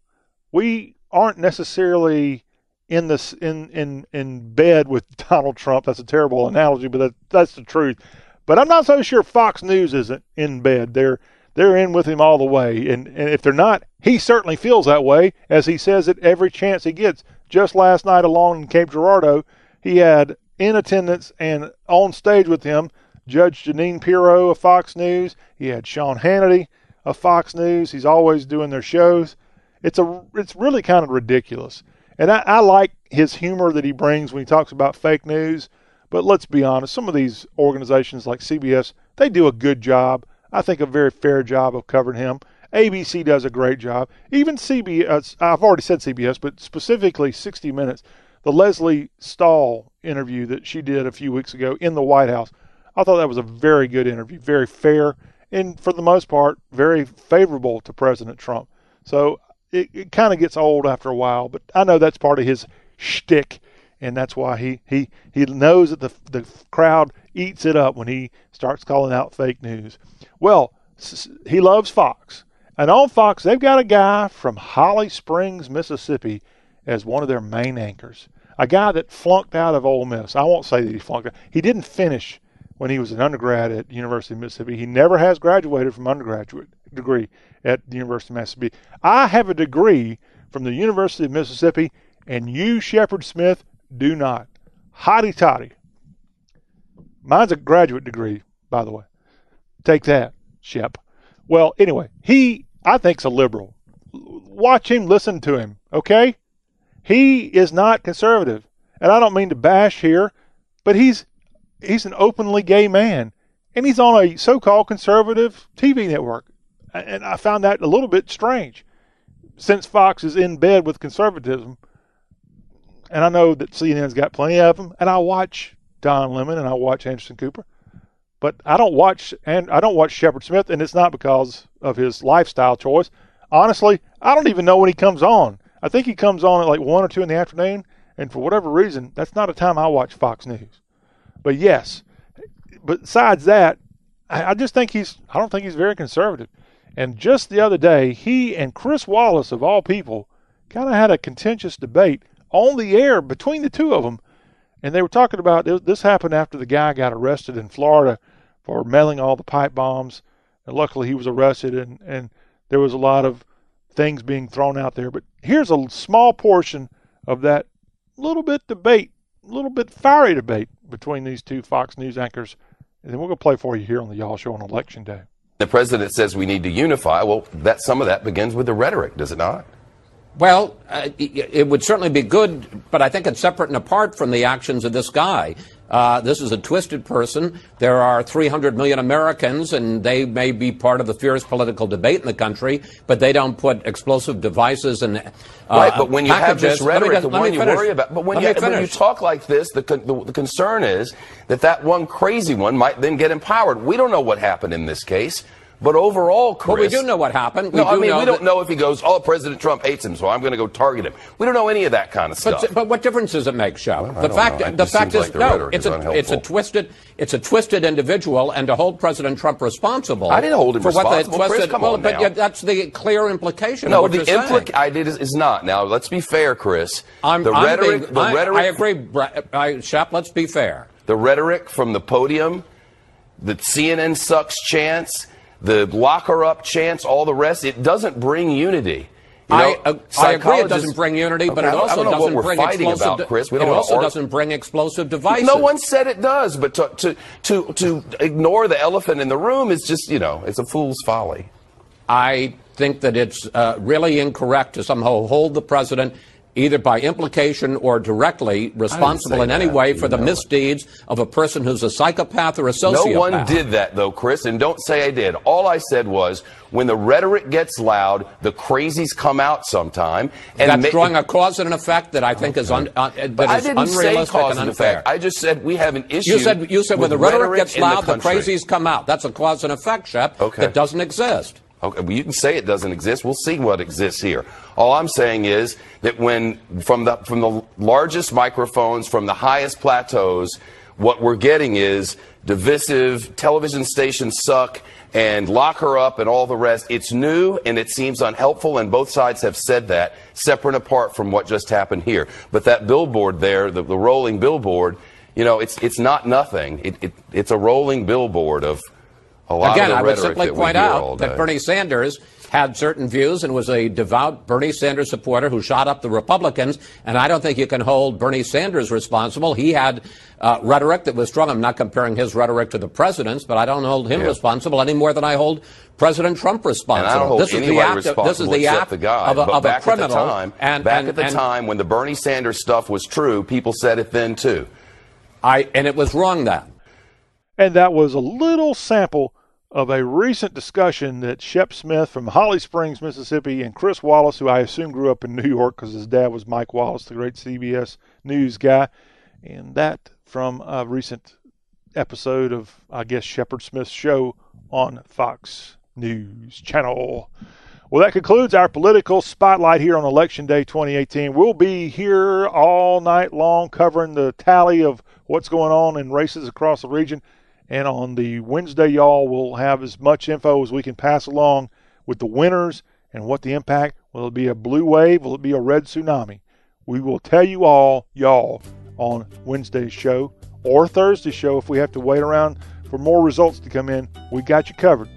we aren't necessarily in this in in in bed with Donald Trump. That's a terrible analogy, but that, that's the truth. But I'm not so sure Fox News isn't in bed. They're they're in with him all the way, and and if they're not, he certainly feels that way as he says it every chance he gets. Just last night along in Cape Girardeau, he had in attendance and on stage with him Judge Jeanine Pirro of Fox News. He had Sean Hannity of Fox News. He's always doing their shows. It's a it's really kind of ridiculous. And I, I like his humor that he brings when he talks about fake news. But let's be honest, some of these organizations like CBS, they do a good job. I think a very fair job of covering him. ABC does a great job. Even CBS, I've already said CBS, but specifically 60 Minutes, the Lesley Stahl interview that she did a few weeks ago in the White House. I thought that was a very good interview, very fair, and for the most part, very favorable to President Trump. So it, it kind of gets old after a while, but I know that's part of his shtick, and that's why he, he, he knows that the, the crowd eats it up when he starts calling out fake news. Well, he loves Fox. And on Fox, they've got a guy from Holly Springs, Mississippi, as one of their main anchors a guy that flunked out of Ole Miss. I won't say that he flunked out. He didn't finish when he was an undergrad at University of Mississippi. He never has graduated from undergraduate degree at the University of Mississippi. I have a degree from the University of Mississippi, and you, Shepard Smith, do not. Hotty toddy. Mine's a graduate degree, by the way. Take that, Shep. Well, anyway, he, I think's a liberal. Watch him, listen to him, okay? He is not conservative. And I don't mean to bash here, but he's he's an openly gay man. And he's on a so called conservative TV network. And I found that a little bit strange. Since Fox is in bed with conservatism, and I know that CNN's got plenty of them, and I watch Don Lemon and I watch Anderson Cooper, but I don't watch and I don't watch Shepard Smith, and it's not because of his lifestyle choice. Honestly, I don't even know when he comes on. I think he comes on at like one or two in the afternoon, And for whatever reason, that's not a time I watch Fox News. But yes, besides that, I, I just think he's, I don't think he's very conservative. And just the other day, he and Chris Wallace, of all people, kind of had a contentious debate on the air between the two of them. And they were talking about this happened after the guy got arrested in Florida for mailing all the pipe bombs. And luckily, he was arrested, and, and there was a lot of things being thrown out there. But here's a small portion of that little bit debate, little bit fiery debate between these two Fox News anchors. And then we're going to play for you here on the Y'all Show on Election Day. The president says we need to unify. Well, that some of that begins with the rhetoric, does it not? Well, uh, it would certainly be good, but I think it's separate and apart from the actions of this guy. Uh, this is a twisted person. There are 300 million Americans, and they may be part of the fierce political debate in the country, but they don't put explosive devices and uh, right. But when you packages, have this rhetoric, the one you worry about. But when, you, when you talk like this, the, the, the concern is that that one crazy one might then get empowered. We don't know what happened in this case. But overall, Chris. But we do know what happened. We no, I mean, we don't know if he goes, oh, President Trump hates him, so I'm going to go target him. We don't know any of that kind of stuff. But, but what difference does it make, Shep? Well, the fact, know. the fact is, like no, it's is a, it's a twisted, it's a twisted individual, and to hold President Trump responsible. I didn't hold him for responsible. What twisted, Chris, come well, but yeah, that's the clear implication. No, of what the you're implic- I did is, is not. Now, let's be fair, Chris. I'm, the I'm rhetoric, being- the I, rhetoric, I agree, Bre- I, Shep. Let's be fair. the rhetoric from the podium, the CNN sucks chants, the locker up chants, all the rest, it doesn't bring unity. You know, I, uh, I agree it doesn't bring unity, but Okay, it I don't- I also don't know what doesn't bring fighting explosive. about, Chris. It also doesn't bring explosive devices. No one said it does, but to, to, to, to ignore the elephant in the room is just, you know, it's a fool's folly. I think that it's uh, really incorrect to somehow hold the president either by implication or directly responsible say in any that. way for the know misdeeds of a person who's a psychopath or a sociopath. No one did that, though, Chris, and don't say I did. All I said was when the rhetoric gets loud, the crazies come out sometime. And That's ma- drawing a cause and an effect that I think is, un, uh, that But I didn't say unrealistic cause and and unfair. effect. I just said we have an issue. you said you said when the rhetoric gets in the loud, the, crazies come out. That's a cause and effect, Shep, Okay. that doesn't exist. Okay, well, you can say it doesn't exist. We'll see what exists here. All I'm saying is that when from the from the largest microphones, from the highest plateaus, what we're getting is divisive. Television stations suck, and lock her up, and all the rest. It's new and it seems unhelpful, and both sides have said that, separate and apart from what just happened here. But that billboard there, the, the rolling billboard, you know, it's it's not nothing. It, it, it's a rolling billboard of Again, I would simply point out that Bernie Sanders had certain views and was a devout Bernie Sanders supporter who shot up the Republicans. And I don't think you can hold Bernie Sanders responsible. He had uh, rhetoric that was strong. I'm not comparing his rhetoric to the president's, but I don't hold him Yeah. responsible any more than I hold President Trump responsible. And I don't hold this is the act. Of, this is the act the guy. of a, of a back criminal. At the time, and, back and- at the and time when the Bernie Sanders stuff was true, people said it then too. I and it was wrong then. And that was a little sample of a recent discussion that Shep Smith from Holly Springs, Mississippi, and Chris Wallace, who I assume grew up in New York because his dad was Mike Wallace, the great CBS News guy, and that from a recent episode of, I guess, Shepard Smith's show on Fox News Channel. Well, that concludes our political spotlight here on Election Day 2018. We'll be here all night long covering the tally of what's going on in races across the region. And on the Wednesday, y'all, we'll have as much info as we can pass along with the winners and what the impact will it be a blue wave? Will it be a red tsunami? We will tell you all, y'all, on Wednesday's show or Thursday's show if we have to wait around for more results to come in. We got you covered.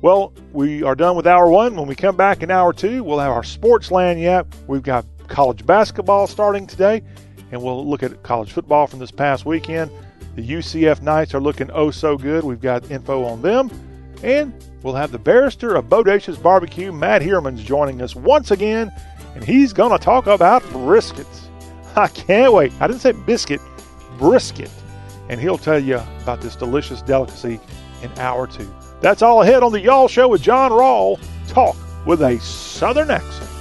Well, we are done with hour one. When we come back in hour two, we'll have our Sports Lagniappe. We've got college basketball starting today, and we'll look at college football from this past weekend. The UCF Knights are looking oh so good. We've got info on them. And we'll have the barrister of Bodacious Barbecue, Matt Heerman's joining us once again, and he's going to talk about briskets. I can't wait. I didn't say biscuit, brisket. And he'll tell you about this delicious delicacy in hour two. That's all ahead on the Y'all Show with John Rawl. Talk with a Southern accent.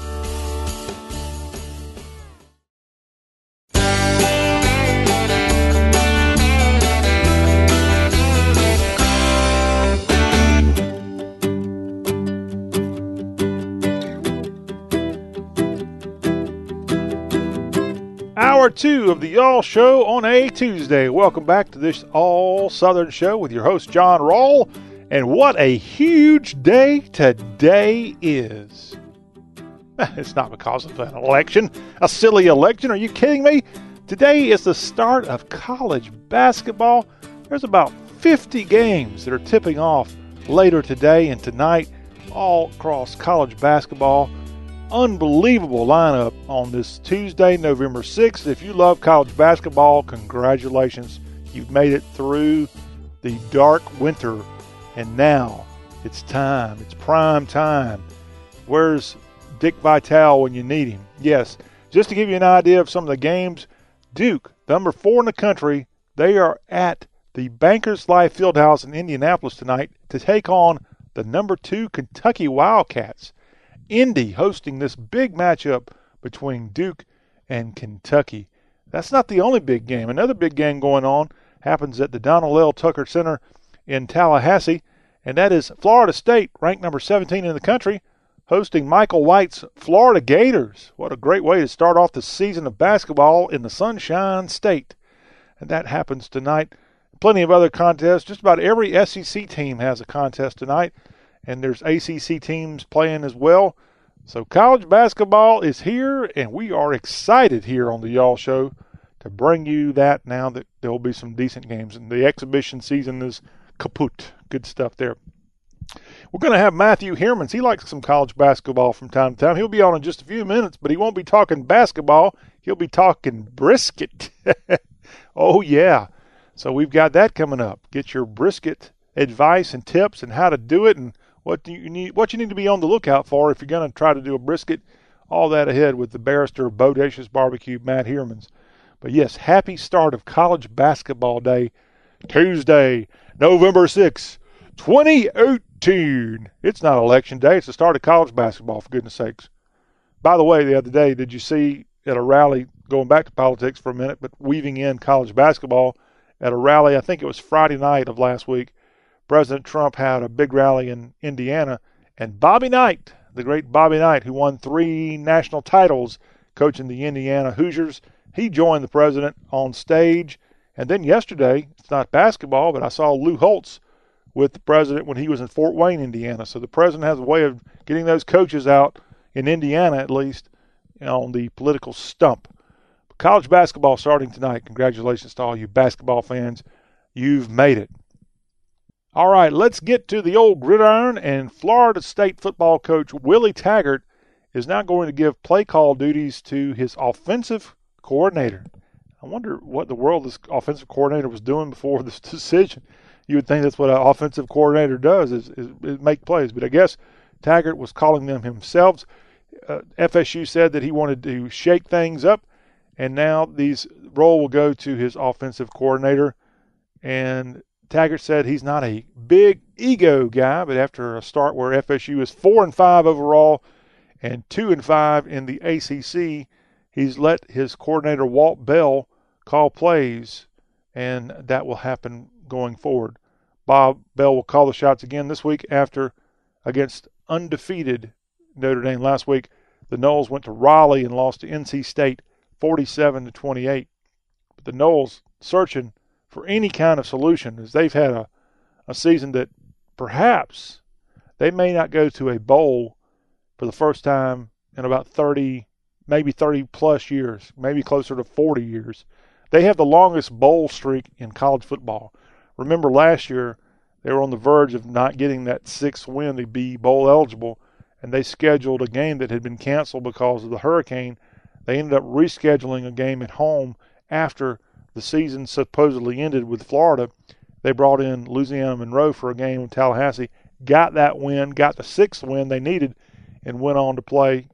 Hour two of the Y'all Show on a Tuesday. Welcome back to this all Southern show with your host, John Rawl. And what a huge day today is. It's not because of an election, a silly election. Are you kidding me? Today is the start of college basketball. There's about 50 games that are tipping off later today and tonight, all across college basketball unbelievable lineup on this Tuesday, November 6th. If you love college basketball, congratulations. You've made it through the dark winter, and now it's time. It's prime time. Where's Dick Vitale when you need him? Yes, just to give you an idea of some of the games, Duke, number four in the country, they are at the Bankers Life Fieldhouse in Indianapolis tonight to take on the number two Kentucky Wildcats. Indy hosting this big matchup between Duke and Kentucky. That's not the only big game. Another big game going on happens at the Donald L. Tucker Center in Tallahassee, and that is Florida State, ranked number 17 in the country, hosting Michael White's Florida Gators. What a great way to start off the season of basketball in the Sunshine State. And that happens tonight. Plenty of other contests. Just about every SEC team has a contest tonight and there's ACC teams playing as well. So college basketball is here, and we are excited here on the Y'all Show to bring you that now that there will be some decent games. And the exhibition season is kaput. Good stuff there. We're going to have Matthew Hermans. He likes some college basketball from time to time. He'll be on in just a few minutes, but he won't be talking basketball. He'll be talking brisket. oh, yeah. So we've got that coming up. Get your brisket advice and tips and how to do it and what you need what you need to be on the lookout for if you're going to try to do a brisket. All that ahead with the barrister Bodacious Barbecue, Matt Hermans. But yes, happy start of college basketball day, Tuesday, November 6, 2018. It's not election day, it's the start of college basketball, for goodness sakes. By the way, the other day, did you see at a rally, going back to politics for a minute, but weaving in college basketball, at a rally, I think it was Friday night of last week, President Trump had a big rally in Indiana, and Bobby Knight, the great Bobby Knight, who won three national titles coaching the Indiana Hoosiers, he joined the president on stage. And then yesterday, it's not basketball, but I saw Lou Holtz with the president when he was in Fort Wayne, Indiana. So the president has a way of getting those coaches out in Indiana, at least, on the political stump. College basketball starting tonight. Congratulations to all you basketball fans. You've made it. All right, let's get to the old gridiron. And Florida State football coach Willie Taggart is now going to give play call duties to his offensive coordinator. I wonder what the world this offensive coordinator was doing before this decision. You would think that's what an offensive coordinator does is, is, is make plays, but I guess Taggart was calling them himself. Uh, FSU said that he wanted to shake things up, and now these role will go to his offensive coordinator. And Taggart said he's not a big ego guy, but after a start where FSU is four and five overall and two and five in the ACC, he's let his coordinator Walt Bell call plays, and that will happen going forward. Bob Bell will call the shots again this week after against undefeated Notre Dame last week. The Noles went to Raleigh and lost to NC State 47 to 28. But the Noles searching for any kind of solution as they've had a, a season that perhaps they may not go to a bowl for the first time in about 30, maybe 30 plus years, maybe closer to 40 years. They have the longest bowl streak in college football. Remember last year, they were on the verge of not getting that sixth win to be bowl eligible, and they scheduled a game that had been canceled because of the hurricane. They ended up rescheduling a game at home after the season supposedly ended with Florida, they brought in Louisiana Monroe for a game in Tallahassee, got that win, got the sixth win they needed, and went on to play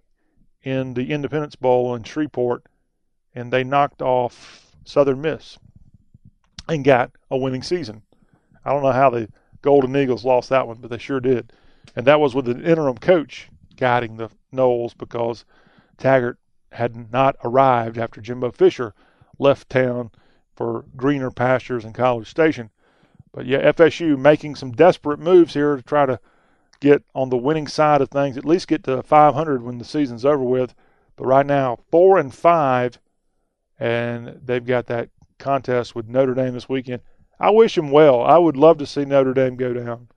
in the Independence Bowl in Shreveport, and they knocked off Southern Miss and got a winning season. I don't know how the Golden Eagles lost that one, but they sure did. And that was with an interim coach guiding the Noles because Taggart had not arrived after Jimbo Fisher left town for greener pastures in College Station. But yeah, FSU making some desperate moves here to try to get on the winning side of things, at least get to 500 when the season's over with. But right now, four and five and they've got that contest with Notre Dame this weekend. I wish them well. I would love to see Notre Dame go down,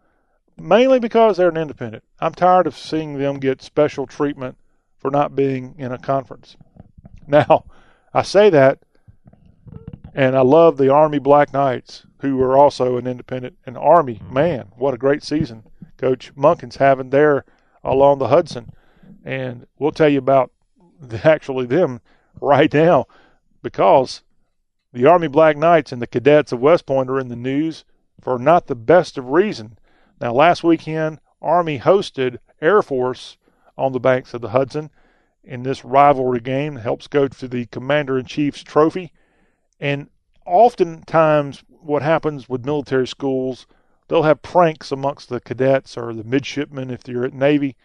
mainly because they're an independent. I'm tired of seeing them get special treatment for not being in a conference. Now, I say that, and I love the Army Black Knights, who are also an independent. And Army, mm-hmm. man, what a great season Coach Monken's having there along the Hudson. And we'll tell you about the, actually them right now because the Army Black Knights and the cadets of West Point are in the news for not the best of reason. Now, last weekend, Army hosted Air Force on the banks of the Hudson in this rivalry game. Helps go to the Commander in Chief's trophy. And oftentimes, what happens with military schools, they'll have pranks amongst the cadets or the midshipmen if you're at Navy.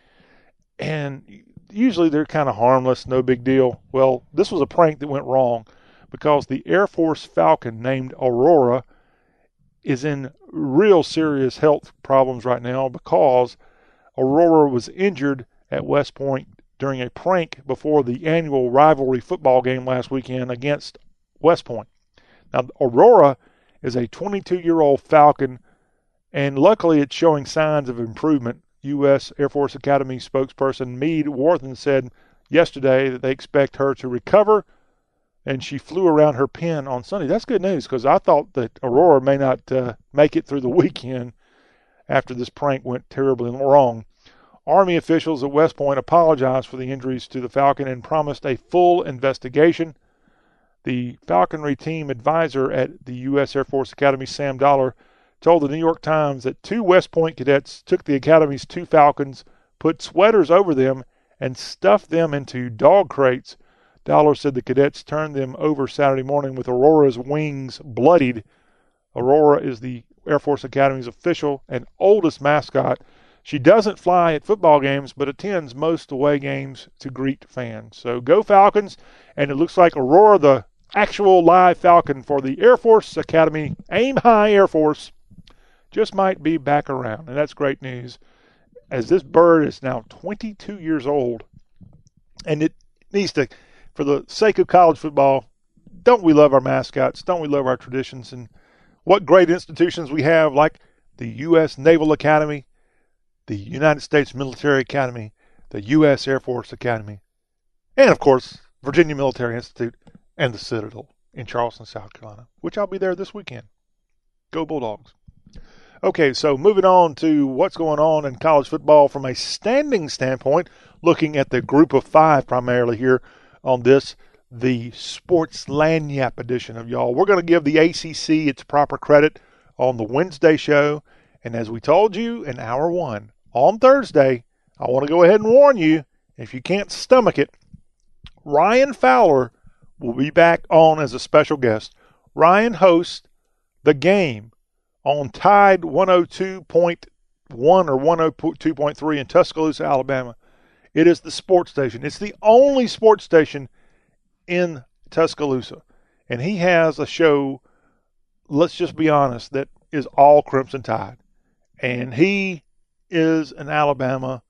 And usually they're kind of harmless, no big deal. Well, this was a prank that went wrong because the Air Force Falcon named Aurora is in real serious health problems right now because Aurora was injured at West Point during a prank before the annual rivalry football game last weekend against West Point. Now, Aurora is a 22 year old Falcon, and luckily it's showing signs of improvement. U.S. Air Force Academy spokesperson Meade Warthen said yesterday that they expect her to recover and she flew around her pen on Sunday. That's good news because I thought that Aurora may not uh, make it through the weekend after this prank went terribly wrong. Army officials at West Point apologized for the injuries to the Falcon and promised a full investigation. The falconry team advisor at the U.S. Air Force Academy, Sam Dollar, told the New York Times that two West Point cadets took the Academy's two falcons, put sweaters over them, and stuffed them into dog crates Dollar said the cadets turned them over Saturday morning with Aurora's wings bloodied. Aurora is the Air Force Academy's official and oldest mascot. She doesn't fly at football games, but attends most away games to greet fans. So go Falcons! And it looks like Aurora, the actual live Falcon for the Air Force Academy, Aim High Air Force, just might be back around. And that's great news, as this bird is now 22 years old. And it needs to for the sake of college football, don't we love our mascots? Don't we love our traditions? And what great institutions we have, like the U.S. Naval Academy, the United States Military Academy, the U.S. Air Force Academy, and of course, Virginia Military Institute and the Citadel in Charleston, South Carolina, which I'll be there this weekend. Go Bulldogs. Okay, so moving on to what's going on in college football from a standing standpoint, looking at the group of five primarily here on this, the Sports Lagniappe edition of y'all. We're going to give the ACC its proper credit on the Wednesday show. And as we told you in hour one, on Thursday, I want to go ahead and warn you if you can't stomach it, Ryan Fowler will be back on as a special guest. Ryan hosts the game on Tide 102.1 or 102.3 in Tuscaloosa, Alabama. It is the sports station. It's the only sports station in Tuscaloosa. And he has a show, let's just be honest, that is all Crimson Tide. And he is an Alabama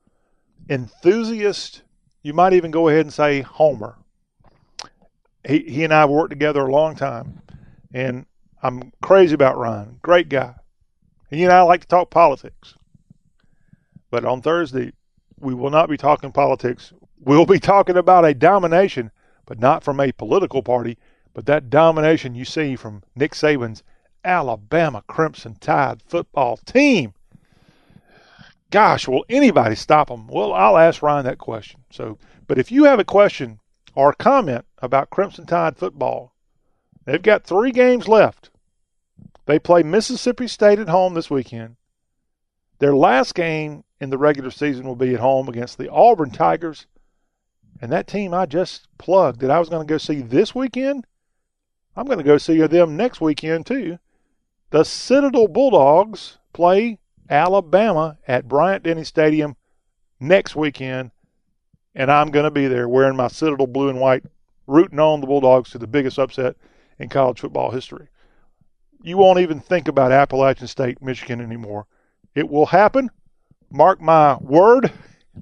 enthusiast. You might even go ahead and say Homer. He, he and I have worked together a long time. And I'm crazy about Ryan. Great guy. He and I like to talk politics. But on Thursday, we will not be talking politics. We'll be talking about a domination, but not from a political party, but that domination you see from Nick Saban's Alabama Crimson Tide football team. Gosh, will anybody stop them? Well, I'll ask Ryan that question. So, but if you have a question or comment about Crimson Tide football, they've got three games left. They play Mississippi State at home this weekend. Their last game in the regular season will be at home against the Auburn Tigers. And that team I just plugged that I was going to go see this weekend, I'm going to go see them next weekend too. The Citadel Bulldogs play Alabama at Bryant Denny Stadium next weekend, and I'm going to be there wearing my Citadel blue and white, rooting on the Bulldogs to the biggest upset in college football history. You won't even think about Appalachian State, Michigan anymore. It will happen. Mark my word,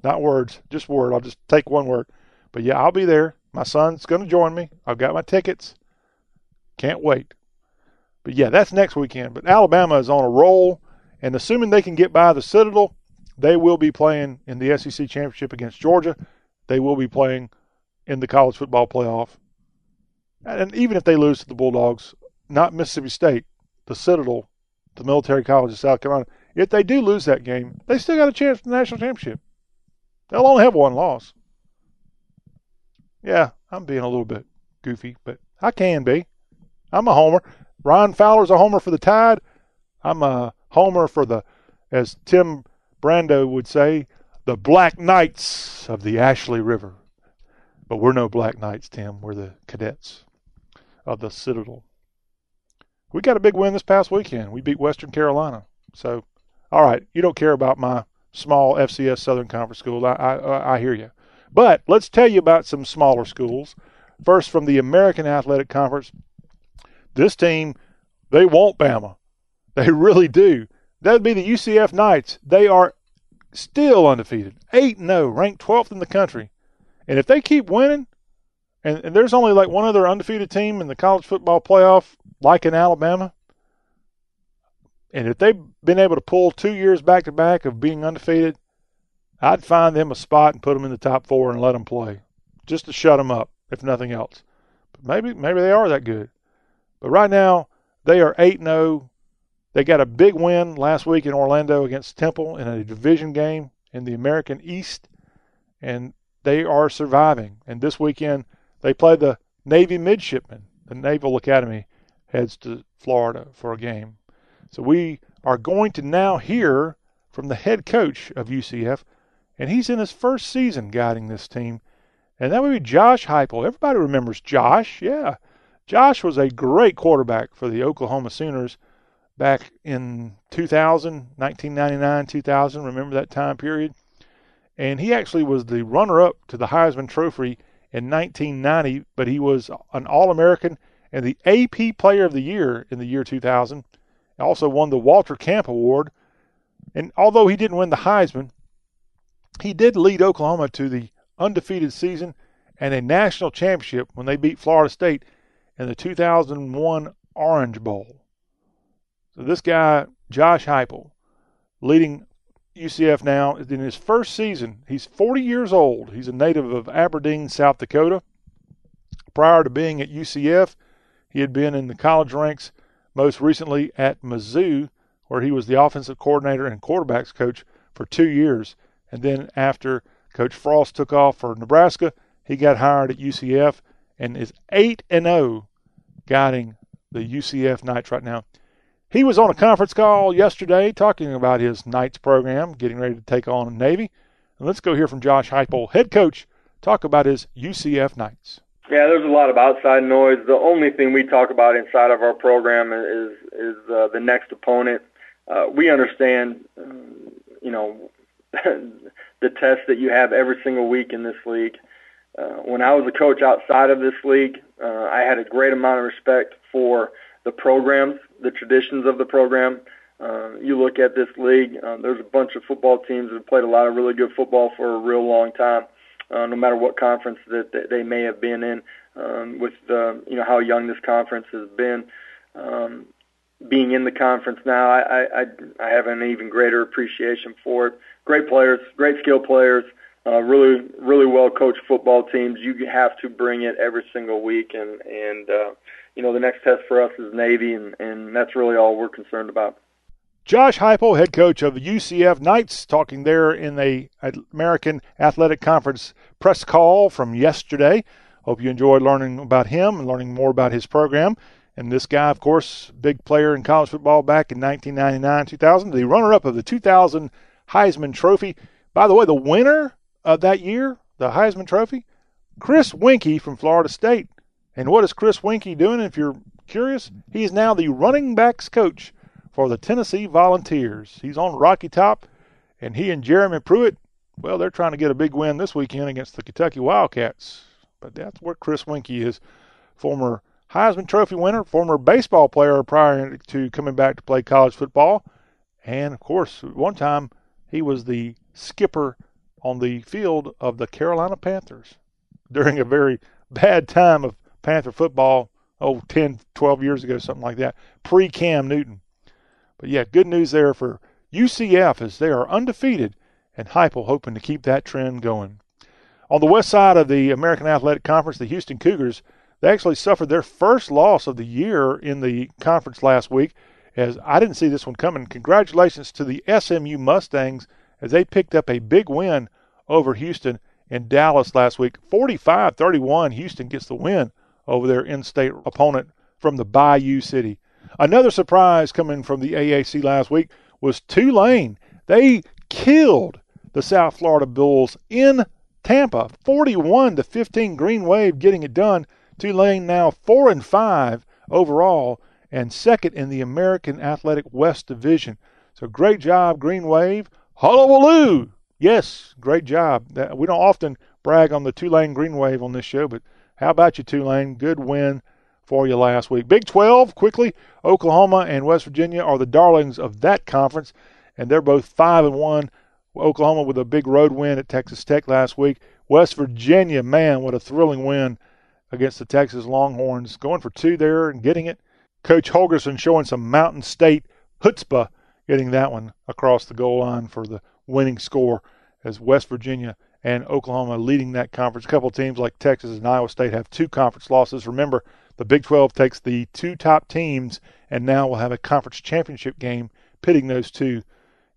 not words, just word. I'll just take one word. But yeah, I'll be there. My son's going to join me. I've got my tickets. Can't wait. But yeah, that's next weekend. But Alabama is on a roll, and assuming they can get by the Citadel, they will be playing in the SEC championship against Georgia. They will be playing in the college football playoff. And even if they lose to the Bulldogs, not Mississippi State, the Citadel, the military college of South Carolina, if they do lose that game, they still got a chance for the national championship. They'll only have one loss. Yeah, I'm being a little bit goofy, but I can be. I'm a homer. Ryan Fowler's a homer for the Tide. I'm a homer for the, as Tim Brando would say, the Black Knights of the Ashley River. But we're no Black Knights, Tim. We're the cadets of the Citadel. We got a big win this past weekend. We beat Western Carolina. So, all right, you don't care about my small FCS Southern Conference school. I, I, uh, I hear you. But let's tell you about some smaller schools. First, from the American Athletic Conference, this team, they want Bama. They really do. That would be the UCF Knights. They are still undefeated, 8 0, ranked 12th in the country. And if they keep winning, and, and, there's only like one other undefeated team in the college football playoff, like in Alabama, and if they've been able to pull two years back to back of being undefeated, I'd find them a spot and put them in the top four and let them play just to shut them up, if nothing else. But maybe maybe they are that good. But right now, they are 8 0, they got a big win last week in Orlando against Temple in a division game in the American East, and they are surviving. And this weekend they play the Navy midshipmen. The Naval Academy heads to Florida for a game. So we are going to now hear from the head coach of UCF, and he's in his first season guiding this team. And that would be Josh Heupel. Everybody remembers Josh. Yeah. Josh was a great quarterback for the Oklahoma Sooners back in 2000, 1999, 2000. Remember that time period? And he actually was the runner up to the Heisman Trophy in 1990, but he was an All American and the AP Player of the Year in the year 2000 also won the Walter Camp Award. And although he didn't win the Heisman, he did lead Oklahoma to the undefeated season and a national championship when they beat Florida State in the 2001 Orange Bowl. So this guy, Josh Heupel, leading UCF now in his first season. He's 40 years old. He's a native of Aberdeen, South Dakota. Prior to being at UCF, he had been in the college ranks most recently at Mizzou, where he was the offensive coordinator and quarterbacks coach for two years. And then after Coach Frost took off for Nebraska, he got hired at UCF and is 8 and 0 guiding the UCF Knights right now. He was on a conference call yesterday talking about his Knights program, getting ready to take on Navy. And let's go hear from Josh Heupel, head coach, talk about his UCF Knights. Yeah, there's a lot of outside noise. The only thing we talk about inside of our program is is uh, the next opponent. Uh, we understand, um, you know, the test that you have every single week in this league. Uh, when I was a coach outside of this league, uh, I had a great amount of respect for the programs, the traditions of the program. Uh, you look at this league, uh, there's a bunch of football teams that have played a lot of really good football for a real long time uh, no matter what conference that, that they may have been in. Um, with the, you know how young this conference has been, um, being in the conference now, I, I I have an even greater appreciation for it. Great players, great skill players, uh, really really well coached football teams. You have to bring it every single week, and and uh, you know the next test for us is Navy, and and that's really all we're concerned about. Josh Heupel, head coach of UCF Knights, talking there in the American Athletic Conference press call from yesterday. Hope you enjoyed learning about him and learning more about his program. And this guy, of course, big player in college football back in 1999 2000, the runner up of the 2000 Heisman Trophy. By the way, the winner of that year, the Heisman Trophy, Chris Weinke from Florida State. And what is Chris Weinke doing? If you're curious, he is now the running backs coach for the Tennessee Volunteers. He's on Rocky Top, and he and Jeremy Pruitt, well, they're trying to get a big win this weekend against the Kentucky Wildcats. But that's where Chris Weinke is, former Heisman Trophy winner, former baseball player prior to coming back to play college football. And of course, one time he was the skipper on the field of the Carolina Panthers during a very bad time of Panther football oh 10, 12 years ago, something like that, pre Cam Newton. But yeah, good news there for UCF as they are undefeated, and Heupel hoping to keep that trend going. On the west side of the American Athletic Conference, the Houston Cougars, they actually suffered their first loss of the year in the conference last week. As I didn't see this one coming. Congratulations to the SMU Mustangs as they picked up a big win over Houston in Dallas last week. 45 31, Houston gets the win over their in state opponent from the Bayou City. Another surprise coming from the AAC last week was Tulane. They killed the South Florida Bulls in Tampa, 41 to 15. Green Wave getting it done. Tulane now four and five overall and second in the American Athletic West Division. So great job, Green Wave. Hullabaloo! Yes, great job. We don't often brag on the Tulane Green Wave on this show, but how about you, Tulane? Good win for you last week. Big 12, quickly. Oklahoma and West Virginia are the darlings of that conference, and they're both 5 and 1. Oklahoma with a big road win at Texas Tech last week. West Virginia, man, what a thrilling win against the Texas Longhorns. Going for two there and getting it. Coach Holgorsen showing some Mountain State chutzpah, getting that one across the goal line for the winning score as West Virginia and Oklahoma leading that conference. A couple teams like Texas and Iowa State have two conference losses. Remember, the Big 12 takes the two top teams and now we'll have a conference championship game pitting those two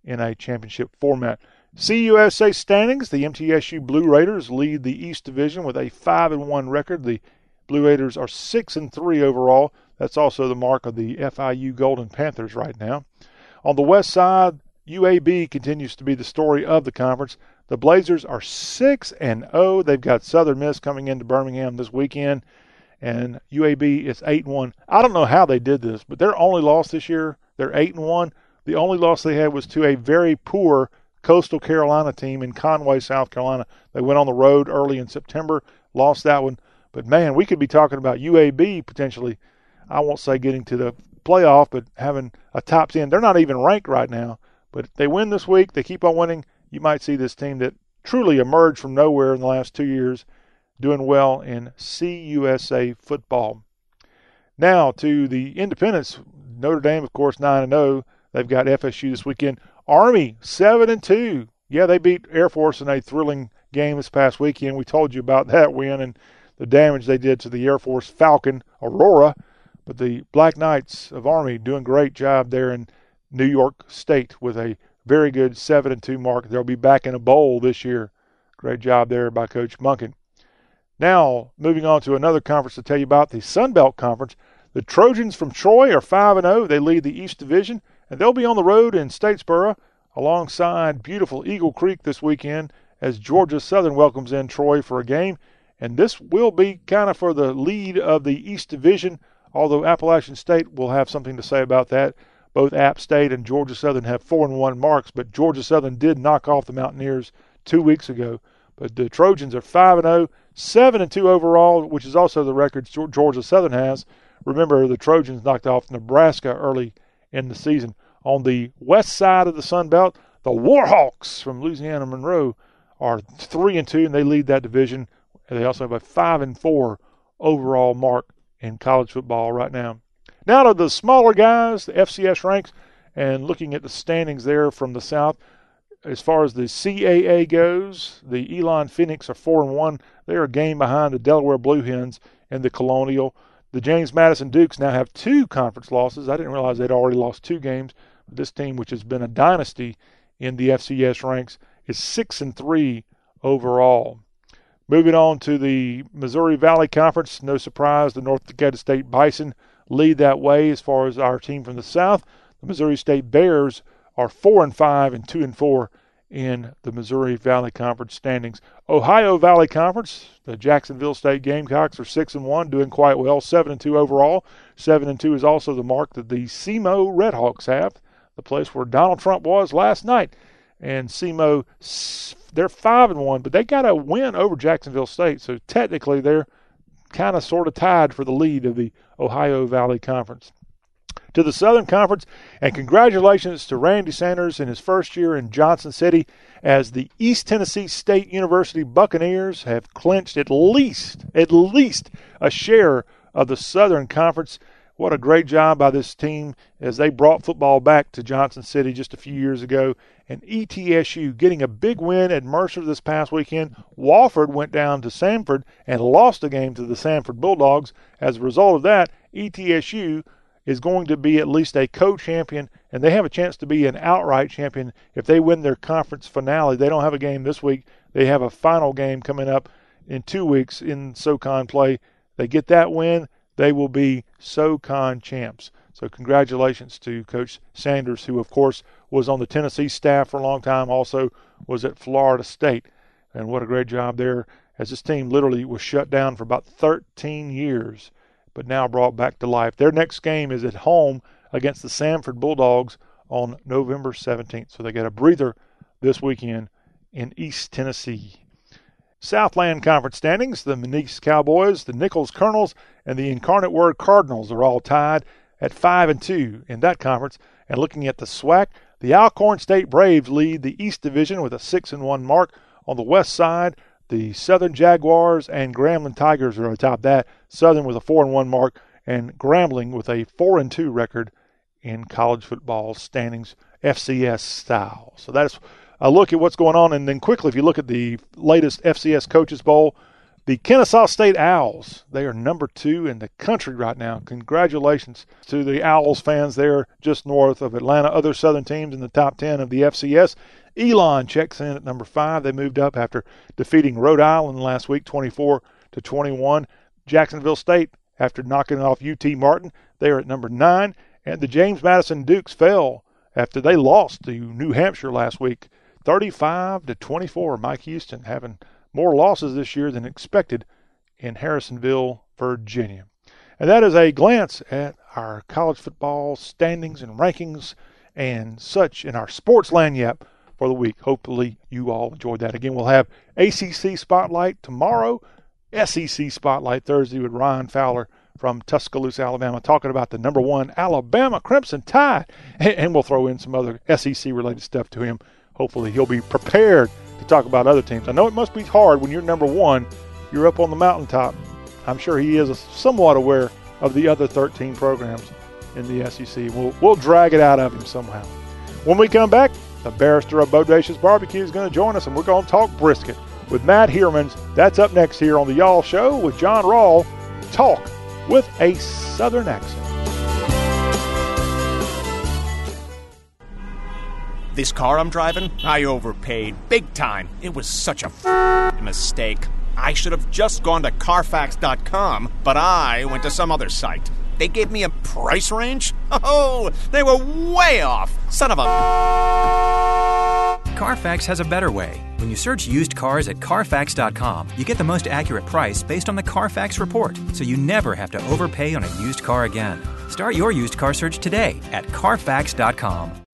in a championship format. CUSA standings: the MTSU Blue Raiders lead the East Division with a five and one record. The Blue Raiders are six and three overall. That's also the mark of the FIU Golden Panthers right now. On the west side, UAB continues to be the story of the conference. The Blazers are 6 and 0. They've got Southern Miss coming into Birmingham this weekend and UAB is 8 and 1. I don't know how they did this, but their only loss this year, they're 8 and 1. The only loss they had was to a very poor Coastal Carolina team in Conway, South Carolina. They went on the road early in September, lost that one. But man, we could be talking about UAB potentially I won't say getting to the playoff, but having a top 10. They're not even ranked right now, but if they win this week, they keep on winning, you might see this team that truly emerged from nowhere in the last two years doing well in CUSA football. Now to the Independents. Notre Dame, of course, 9 0. They've got FSU this weekend. Army, 7 and 2. Yeah, they beat Air Force in a thrilling game this past weekend. We told you about that win and the damage they did to the Air Force Falcon Aurora. But the Black Knights of Army doing a great job there in New York State with a very good seven and two mark. They'll be back in a bowl this year. Great job there by Coach Monken. Now, moving on to another conference to tell you about, the Sun Belt Conference. The Trojans from Troy are 5 and 0. They lead the East Division, and they'll be on the road in Statesboro alongside beautiful Eagle Creek this weekend as Georgia Southern welcomes in Troy for a game. And this will be kind of for the lead of the East Division although Appalachian State will have something to say about that. Both App State and Georgia Southern have four and one marks, but Georgia Southern did knock off the Mountaineers two weeks ago. But the Trojans are five and zero, oh, seven and two overall, which is also the record Georgia Southern has. Remember, the Trojans knocked off Nebraska early in the season. On the west side of the Sun Belt, the Warhawks from Louisiana Monroe are three and two, and they lead that division. They also have a five and four overall mark in college football right now. Now to the smaller guys, the FCS ranks, and looking at the standings there from the South. As far as the CAA goes, the Elon Phoenix are four and one. They're a game behind the Delaware Blue Hens and the Colonial. The James Madison Dukes now have two conference losses. I didn't realize they'd already lost two games. This team, which has been a dynasty in the FCS ranks, is six and three overall. Moving on to the Missouri Valley Conference, no surprise, the North Dakota State Bison lead that way as far as our team from the South. The Missouri State Bears are four and five and two and four in the Missouri Valley Conference standings. Ohio Valley Conference, the Jacksonville State Gamecocks are six and one, doing quite well, seven and two overall. Seven and two is also the mark that the SEMO Redhawks have, the place where Donald Trump was last night. And SEMO they're five and one, but they got a win over Jacksonville State, so technically they're kind of sort of tied for the lead of the Ohio Valley Conference. To the Southern Conference, and congratulations to Randy Sanders in his first year in Johnson City as the East Tennessee State University Buccaneers have clinched at least, at least a share of the Southern Conference. What a great job by this team as they brought football back to Johnson City just a few years ago. And ETSU getting a big win at Mercer this past weekend. Wofford went down to Samford and lost a game to the Samford Bulldogs. As a result of that, ETSU is going to be at least a co-champion, and they have a chance to be an outright champion if they win their conference finale. They don't have a game this week. They have a final game coming up in two weeks in SoCon play. They get that win, they will be SoCon champs. So congratulations to Coach Sanders, who of course was on the Tennessee staff for a long time, also was at Florida State. And what a great job there as this team literally was shut down for about 13 years, but now brought back to life. Their next game is at home against the Samford Bulldogs on November 17th. So they get a breather this weekend in East Tennessee. Southland Conference standings the McNeese Cowboys, the Nicholls Colonels, and the Incarnate Word Cardinals are all tied at 5 and 2 in that conference. And looking at the SWAC, the Alcorn State Braves lead the East Division with a 6 and 1 mark. On the west side, the Southern Jaguars and Grambling Tigers are atop that. Southern with a 4 and 1 mark, and Grambling with a 4 and 2 record in college football standings, FCS style. So that's a look at what's going on. And then quickly, if you look at the latest FCS Coaches Poll, the Kennesaw State Owls, they are number two in the country right now. Congratulations to the Owls fans there just north of Atlanta. Other Southern teams in the top 10 of the FCS. Elon checks in at number five. They moved up after defeating Rhode Island last week, 24 to 21. Jacksonville State, after knocking off UT Martin, they are at number nine. And the James Madison Dukes fell after they lost to New Hampshire last week, 35 to 24. Mike Houston having more losses this year than expected in Harrisonville, Virginia. And that is a glance at our college football standings and rankings and such in our sports lagniappe for the week. Hopefully, you all enjoyed that. Again, we'll have ACC Spotlight tomorrow, SEC Spotlight Thursday with Ryan Fowler from Tuscaloosa, Alabama, talking about the number one Alabama Crimson Tide. And we'll throw in some other SEC related stuff to him. Hopefully, he'll be prepared to talk about other teams. I know it must be hard when you're number one, you're up on the mountaintop. I'm sure he is somewhat aware of the other 13 programs in the SEC. We'll, we'll drag it out of him somehow. When we come back, the barrister of Bodacious Barbecue is going to join us, and we're going to talk brisket with Matt Heermans. That's up next here on the Y'all Show with John Rawl. Talk with a Southern accent. This car I'm driving, I overpaid big time. It was such a f- mistake. I should have just gone to Carfax.com, but I went to some other site. They gave me a price range? Oh, they were way off. Son of a. Carfax has a better way. When you search used cars at Carfax.com, you get the most accurate price based on the Carfax report, so you never have to overpay on a used car again. Start your used car search today at Carfax.com.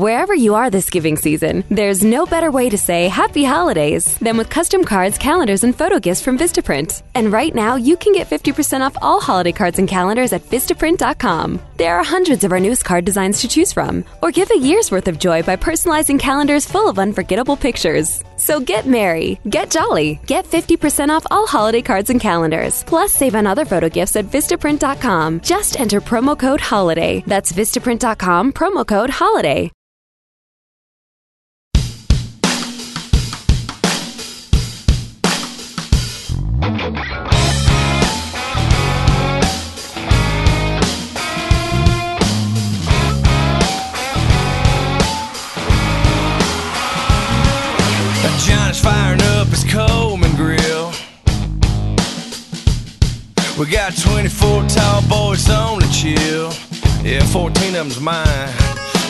Wherever you are this giving season, there's no better way to say happy holidays than with custom cards, calendars, and photo gifts from Vistaprint. And right now, you can get 50% off all holiday cards and calendars at Vistaprint.com. There are hundreds of our newest card designs to choose from, or give a year's worth of joy by personalizing calendars full of unforgettable pictures. So get merry, get jolly, get 50% off all holiday cards and calendars. Plus, save on other photo gifts at Vistaprint.com. Just enter promo code HOLIDAY. That's Vistaprint.com, promo code HOLIDAY. Johnny's firing up his Coleman grill. We got 24 tall boys on the chill. Yeah, 14 of them's mine.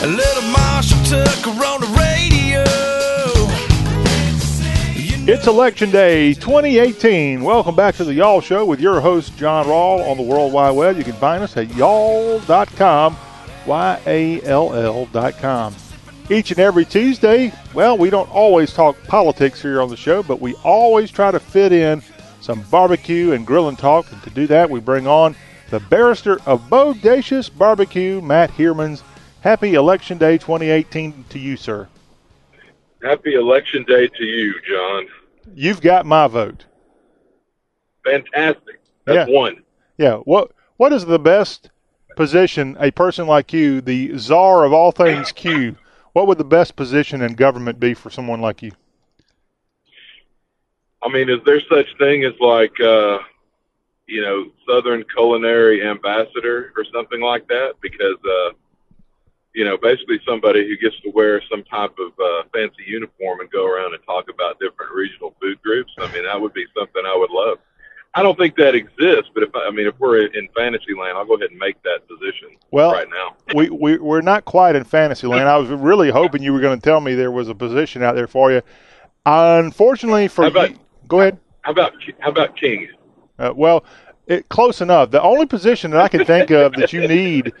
A little Marshall Tucker on the radio. It's Election Day 2018. Welcome back to the Y'all Show with your host, John Rawl, on the World Wide Web. You can find us at y'all.com, Y A L L.com. Each and every Tuesday, well, we don't always talk politics here on the show, but we always try to fit in some barbecue and grilling talk. And to do that, we bring on the barrister of Bodacious Barbecue, Matt Heermans. Happy Election Day 2018 to you, sir. Happy Election Day to you, John. You've got my vote. Fantastic. That's Yeah. one. Yeah. What What is the best position a person like you, the czar of all things Q, what would the best position in government be for someone like you? I mean, is there such thing as like, uh, you know, Southern Culinary Ambassador or something like that? Because, uh, you know, basically somebody who gets to wear some type of uh, fancy uniform and go around and talk about different regional food groups. I mean, that would be something I would love. I don't think that exists, but if I, I mean, if we're in fantasy land, I'll go ahead and make that position Well, right now. we, we we're not quite in fantasy land. I was really hoping you were going to tell me there was a position out there for you. Unfortunately for about- you, go ahead. How about how about King? Uh, well, it, close enough. The only position that I can think of that you need,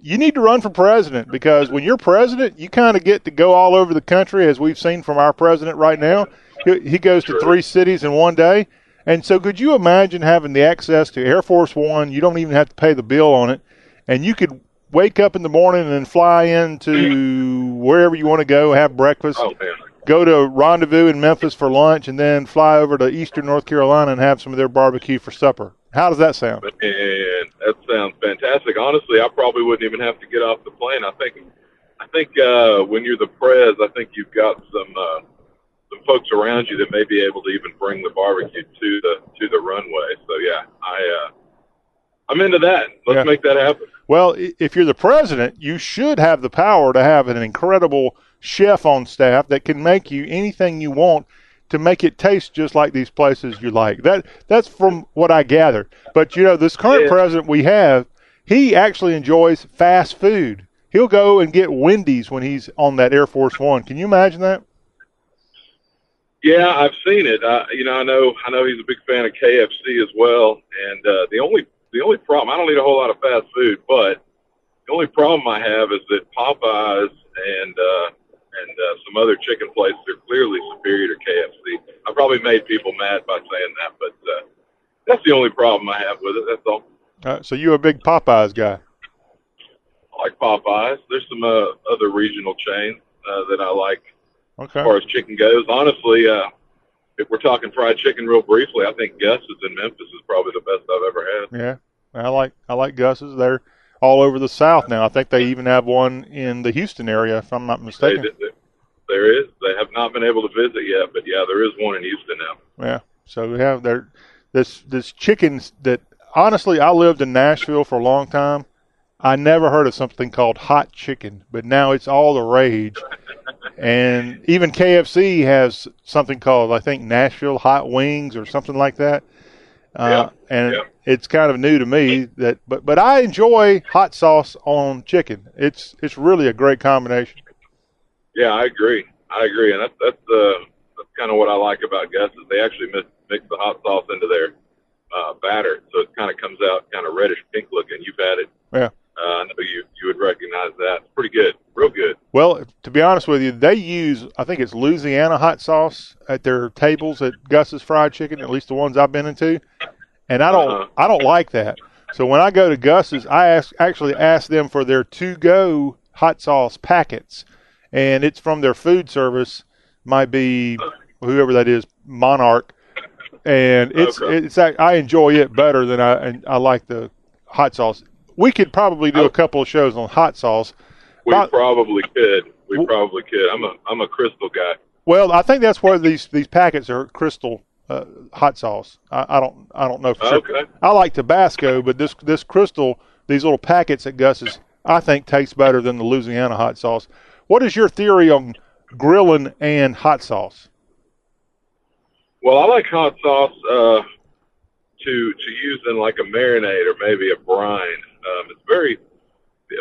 you need to run for president because when you're president, you kind of get to go all over the country, as we've seen from our president right now. He, goes to three cities in one day. And so, could you imagine having the access to Air Force One? You don't even have to pay the bill on it, and you could wake up in the morning and then fly into wherever you want to go, have breakfast, Oh go to rendezvous in Memphis for lunch, and then fly over to Eastern North Carolina and have some of their barbecue for supper. How does that sound? and that sounds fantastic. Honestly, I probably wouldn't even have to get off the plane. I think, I think uh, when you're the prez, I think you've got some uh, some folks around you that may be able to even bring the barbecue to the to the runway. So yeah, I uh, I'm into that. Let's Yeah. make that happen. Well, if you're the president, you should have the power to have an incredible chef on staff that can make you anything you want to make it taste just like these places you like. That that's from what I gathered. But you know, this current Yeah. president we have, he actually enjoys fast food. He'll go and get Wendy's when he's on that Air Force One. Can you imagine that? Yeah, I've seen it. Uh, you know, I know I know he's a big fan of KFC as well. And uh, the only the only problem I don't eat a whole lot of fast food, but the only problem I have is that Popeyes and uh, and uh, some other chicken places are clearly superior to KFC. I probably made people mad by saying that, but uh, that's the only problem I have with it. That's all. Uh, so you're a big Popeyes guy. I like Popeyes. There's some uh, other regional chains uh, that I like Okay. as far as chicken goes. Honestly, uh, if we're talking fried chicken real briefly, I think Gus's in Memphis is probably the best I've ever had. Yeah, I like I like Gus's. They're all over the South now. I think they even have one in the Houston area, if I'm not mistaken. they, there is. They have not been able to visit yet, but yeah, there is one in Houston now. Yeah. So we have there this this chickens that honestly I lived in Nashville for a long time. I never heard of something called hot chicken, but now it's all the rage. and even KFC has something called I think Nashville hot wings or something like that. Uh, and it's kind of new to me that but but I enjoy hot sauce on chicken. It's it's really a great combination. Yeah, I agree. I agree, and that's that's uh, that's kind of what I like about Gus's. They actually mix, mix the hot sauce into their uh, batter, so it kind of comes out kind of reddish pink looking. You've had it. Yeah. Uh, I know you you would recognize that. It's pretty good, real good. Well, to be honest with you, they use I think it's Louisiana hot sauce at their tables at Gus's Fried Chicken, at least the ones I've been into, and I don't I don't like that. So when I go to Gus's, I ask actually ask them for their to go hot sauce packets, and it's from their food service, might be whoever that is, Monarch, and it's it's I enjoy it better than I and I like the hot sauce. We could probably do a couple of shows on hot sauce. We About- probably could. We probably could. I'm a I'm a crystal guy. Well, I think that's where these these packets are crystal uh, hot sauce. I, I don't I don't know for sure. Okay. I like Tabasco, but this this crystal these little packets at Gus's I think tastes better than the Louisiana hot sauce. What is your theory on grilling and hot sauce? Well, I like hot sauce uh, to to use in like a marinade or maybe a brine. Um, it's very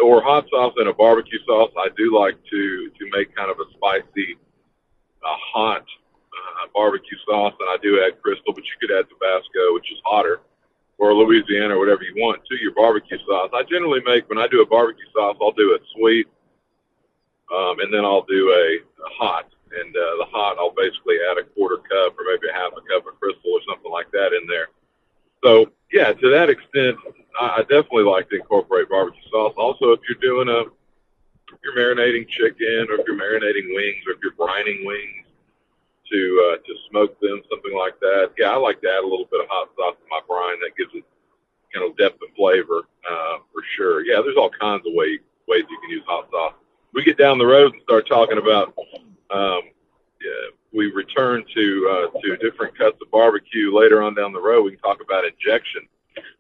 or hot sauce and a barbecue sauce. I do like to to make kind of a spicy, hot uh, barbecue sauce, and I do add Crystal, but you could add Tabasco, which is hotter, or Louisiana, or whatever you want to your barbecue sauce. I generally make when I do a barbecue sauce, I'll do it sweet, um, and then I'll do a, a hot. And uh, the hot, I'll basically add a quarter cup or maybe a half a cup of Crystal or something like that in there. So yeah, to that extent, I, I definitely like to incorporate barbecue sauce. Also, if you're doing a, if you're marinating chicken, or if you're marinating wings, or if you're brining wings to uh, to smoke them, something like that. Yeah, I like to add a little bit of hot sauce to my brine. That gives it kind of depth of flavor uh, for sure. Yeah, there's all kinds of way, ways you can use hot sauce. We get down the road and start talking about. Um, yeah, we return to uh, to different cuts of barbecue later on down the road. We can talk about injection,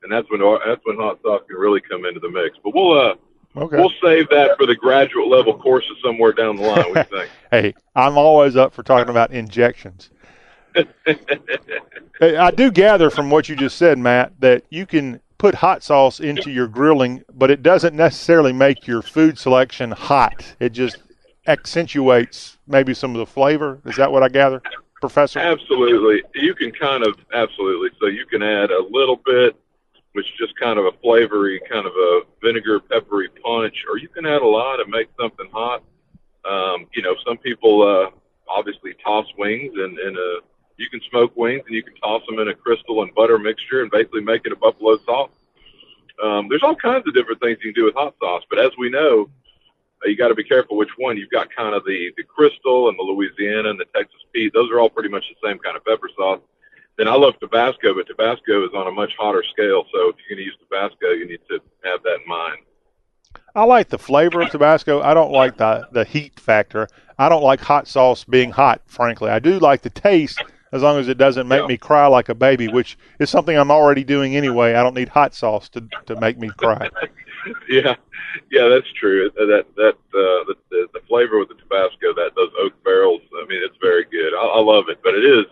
and that's when that's when hot sauce can really come into the mix. But we'll uh, Okay. we'll save that for the graduate level courses somewhere down the line. What do you think? Hey, I'm always up for talking about injections. Hey, I do gather from what you just said, Matt, that you can put hot sauce into your grilling, but it doesn't necessarily make your food selection hot. It just accentuates maybe some of the flavor. Is that what I gather, Professor? Absolutely. You can kind of absolutely. So you can add a little bit, which is just kind of a flavory, kind of a vinegar peppery punch, or you can add a lot and make something hot. Um, you know, some people uh, obviously toss wings and, and uh, you can smoke wings and you can toss them in a crystal and butter mixture and basically make it a buffalo sauce. Um, there's all kinds of different things you can do with hot sauce, but as we know, uh, you got to be careful which one. You've got kind of the the Crystal and the Louisiana and the Texas Pete. Those are all pretty much the same kind of pepper sauce. Then I love Tabasco, but Tabasco is on a much hotter scale. So if you're going to use Tabasco, you need to have that in mind. I like the flavor of Tabasco. I don't like the the heat factor. I don't like hot sauce being hot, frankly. I do like the taste as long as it doesn't make me cry like a baby, which is something I'm already doing anyway. I don't need hot sauce to to make me cry. yeah, yeah, that's true. That that uh, the, the the flavor with the Tabasco, that those oak barrels. I mean, it's very good. I, I love it, but it is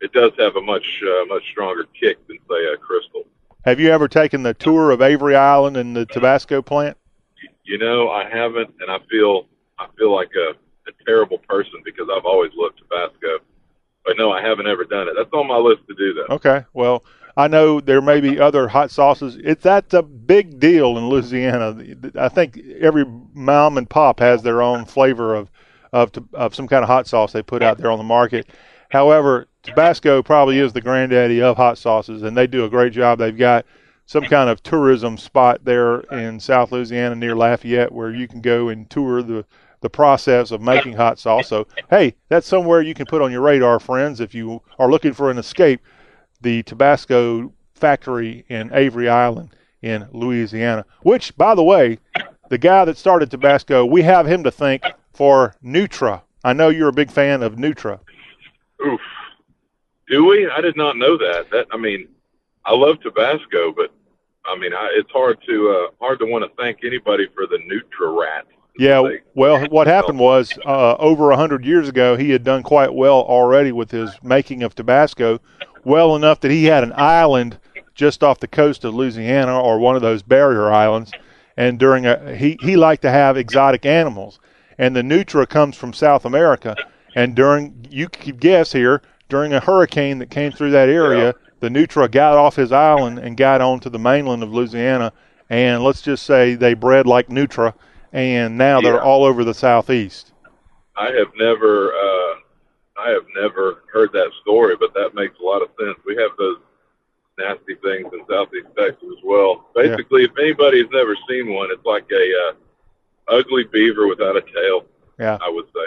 it does have a much uh, much stronger kick than say a Crystal. Have you ever taken the tour of Avery Island and the Tabasco plant? You know, I haven't, and I feel I feel like a, a terrible person because I've always loved Tabasco. But no, I haven't ever done it. That's on my list to do though. Okay. Well, I know there may be other hot sauces. It's that's a uh, big deal in Louisiana. I think every mom and pop has their own flavor of of of some kind of hot sauce they put out there on the market. However, Tabasco probably is the granddaddy of hot sauces, and they do a great job. They've got some kind of tourism spot there in South Louisiana near Lafayette where you can go and tour the the process of making hot sauce. So, hey, that's somewhere you can put on your radar, friends, if you are looking for an escape. The Tabasco factory in Avery Island in Louisiana, which, by the way, the guy that started Tabasco, we have him to thank for Nutria. I know you're a big fan of Nutria. Oof. Do we? I did not know that. That I mean, I love Tabasco, but I mean, I, it's hard to uh, hard to want to thank anybody for the Nutria Rat. Yeah, well, what happened was uh, over a hundred years ago, he had done quite well already with his making of Tabasco, well enough that he had an island just off the coast of Louisiana or one of those barrier islands, and during a he he liked to have exotic animals, and the Nutria comes from South America, and during you could guess here during a hurricane that came through that area, the Nutria got off his island and got onto the mainland of Louisiana, and let's just say they bred like Nutria and now they're all over the southeast. I have never, uh, I have never heard that story, but that makes a lot of sense. We have those nasty things in Southeast Texas as well. Basically, if anybody's never seen one, it's like a uh, ugly beaver without a tail. Yeah, I would say.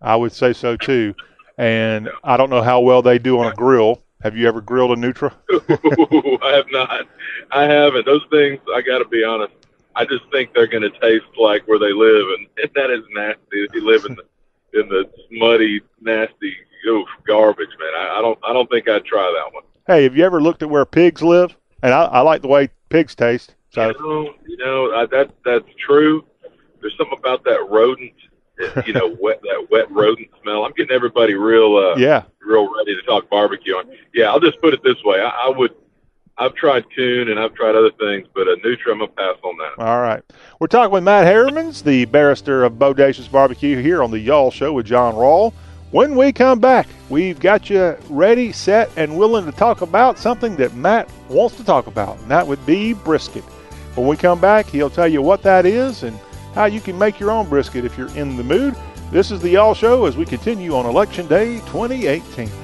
I would say so too. And I don't know how well they do on a grill. Have you ever grilled a Nutria? I have not. I haven't. Those things, I got to be honest. I just think they're going to taste like where they live, and, and that is nasty. If you live in the in the muddy, nasty, oof, garbage, man. I, I don't. I don't think I'd try that one. Hey, have you ever looked at where pigs live? And I, I like the way pigs taste. So You know, you know I, that that's true. There's something about that rodent, you know, wet that wet rodent smell. I'm getting everybody real, uh, Yeah. real ready to talk barbecue on. Yeah, I'll just put it this way: I, I would, I've tried coon and I've tried other things, but a Nutria, I'm gonna pass on that. All right. We're talking with Matt Heermans, the barrister of Bodacious Barbecue, here on the Y'all Show with John Rawl. When we come back, we've got you ready, set, and willing to talk about something that Matt wants to talk about, and that would be brisket. When we come back, he'll tell you what that is and how you can make your own brisket if you're in the mood. This is the Y'all Show as we continue on Election Day 2018.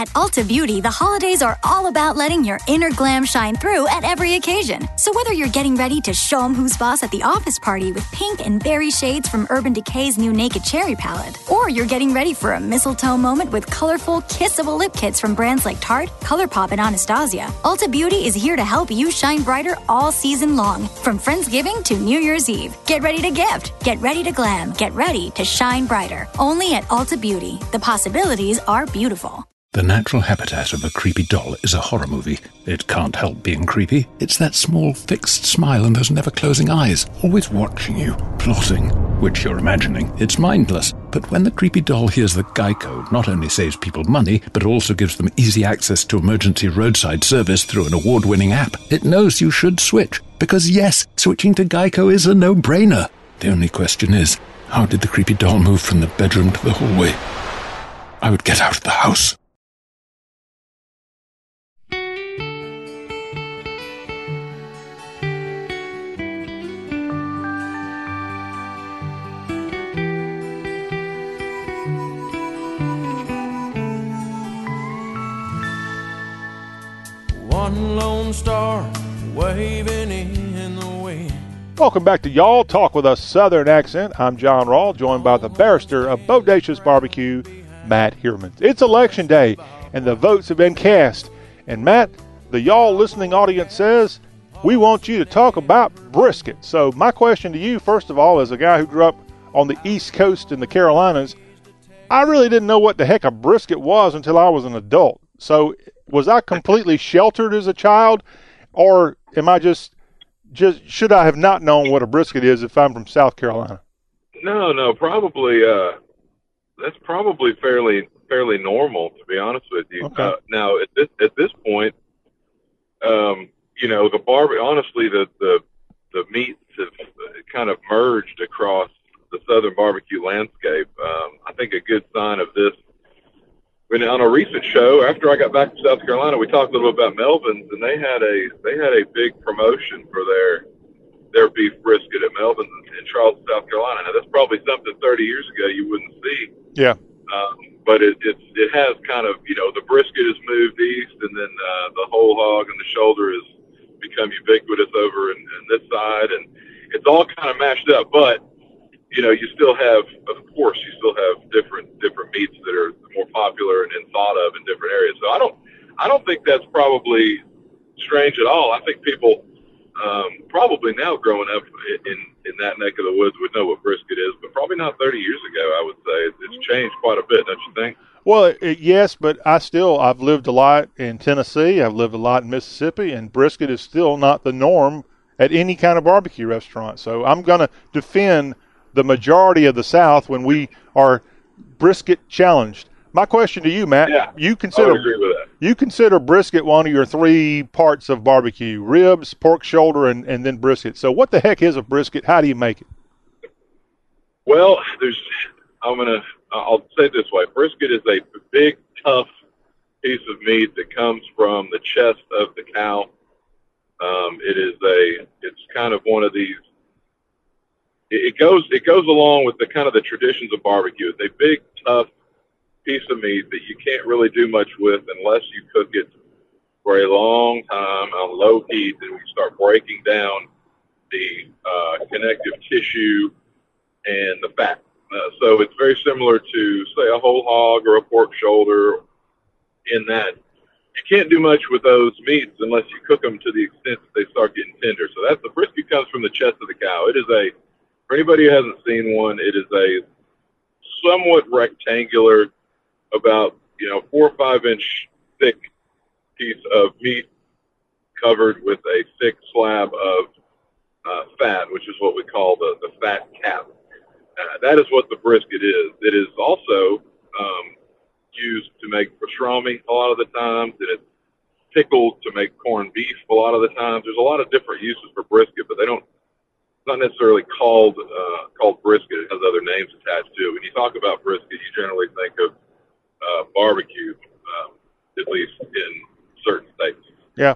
At Ulta Beauty, the holidays are all about letting your inner glam shine through at every occasion. So whether you're getting ready to show 'em who's boss at the office party with pink and berry shades from Urban Decay's new Naked Cherry palette, or you're getting ready for a mistletoe moment with colorful, kissable lip kits from brands like Tarte, ColourPop, and Anastasia, Ulta Beauty is here to help you shine brighter all season long, from Friendsgiving to New Year's Eve. Get ready to gift, get ready to glam, get ready to shine brighter. Only at Ulta Beauty. The possibilities are beautiful. The natural habitat of a creepy doll is a horror movie. It can't help being creepy. It's that small fixed smile and those never closing eyes, always watching you, plotting, which you're imagining. It's mindless. But when the creepy doll hears that Geico not only saves people money, but also gives them easy access to emergency roadside service through an award winning app, it knows you should switch. Because yes, switching to Geico is a no brainer. The only question is, how did the creepy doll move from the bedroom to the hallway? I would get out of the house. One lone star waving in the wind. Welcome back to Y'all Talk with a Southern Accent. I'm John Rawl, joined by the barrister of Bodacious Barbecue, Matt Hirman. It's election day, and the votes have been cast. And Matt, the Y'all listening audience says, we want you to talk about brisket. So, my question to you, first of all, as a guy who grew up on the East Coast in the Carolinas, I really didn't know what the heck a brisket was until I was an adult. So, was I completely sheltered as a child, or am I just just should I have not known what a brisket is if I'm from South Carolina? No, no, probably. Uh, that's probably fairly fairly normal, to be honest with you. Okay. Uh, now, at this at this point, um, you know, the bar. Honestly, the the the meats have kind of merged across the southern barbecue landscape. Um, I think a good sign of this. When on a recent show, after I got back from South Carolina, we talked a little bit about Melvin's, and they had a they had a big promotion for their their beef brisket at Melvin's in Charleston, South Carolina. Now that's probably something 30 years ago you wouldn't see, Yeah. um, but it, it's it has kind of you know the brisket has moved east, and then uh, the whole hog and the shoulder has become ubiquitous over in, in this side, and it's all kind of mashed up. But you know, you still have, of course, you still have different different meats that are more popular and, and thought of in different areas. So I don't I don't think that's probably strange at all. I think people um, probably now growing up in in that neck of the woods would know what brisket is, but probably not 30 years ago. I would say it's, changed quite a bit, don't you think? Well, it, it- yes, but I still I've lived a lot in Tennessee. I've lived a lot in Mississippi, and brisket is still not the norm at any kind of barbecue restaurant. So I'm going to defend the majority of the South when we are brisket challenged. My question to you, Matt, Yeah, you consider agree with that. you consider brisket one of your three parts of barbecue: ribs, pork shoulder, and, and then brisket. So what the heck is a brisket? How do you make it? Well, there's. I'm gonna. I'll say it this way: brisket is a big, tough piece of meat that comes from the chest of the cow. Um, it is a. It's kind of one of these. It, goes. It goes along with the kind of the traditions of barbecue. It's a big, tough piece of meat that you can't really do much with unless you cook it for a long time on low heat, and we start breaking down the uh, connective tissue and the fat. Uh, so it's very similar to, say, a whole hog or a pork shoulder. In that, you can't do much with those meats unless you cook them to the extent that they start getting tender. So that's the brisket comes from the chest of the cow. It is a, for anybody who hasn't seen one, it is a somewhat rectangular, about you know four or five inch thick piece of meat covered with a thick slab of uh, fat, which is what we call the, the fat cap. Uh, that is what the brisket is. It is also um, used to make pastrami a lot of the times, it's pickled to make corned beef a lot of the times. There's a lot of different uses for brisket, but they don't. Not necessarily called uh, called brisket. It has other names attached to it. When you talk about brisket, you generally think of uh, barbecue, um, at least in certain states. Yeah.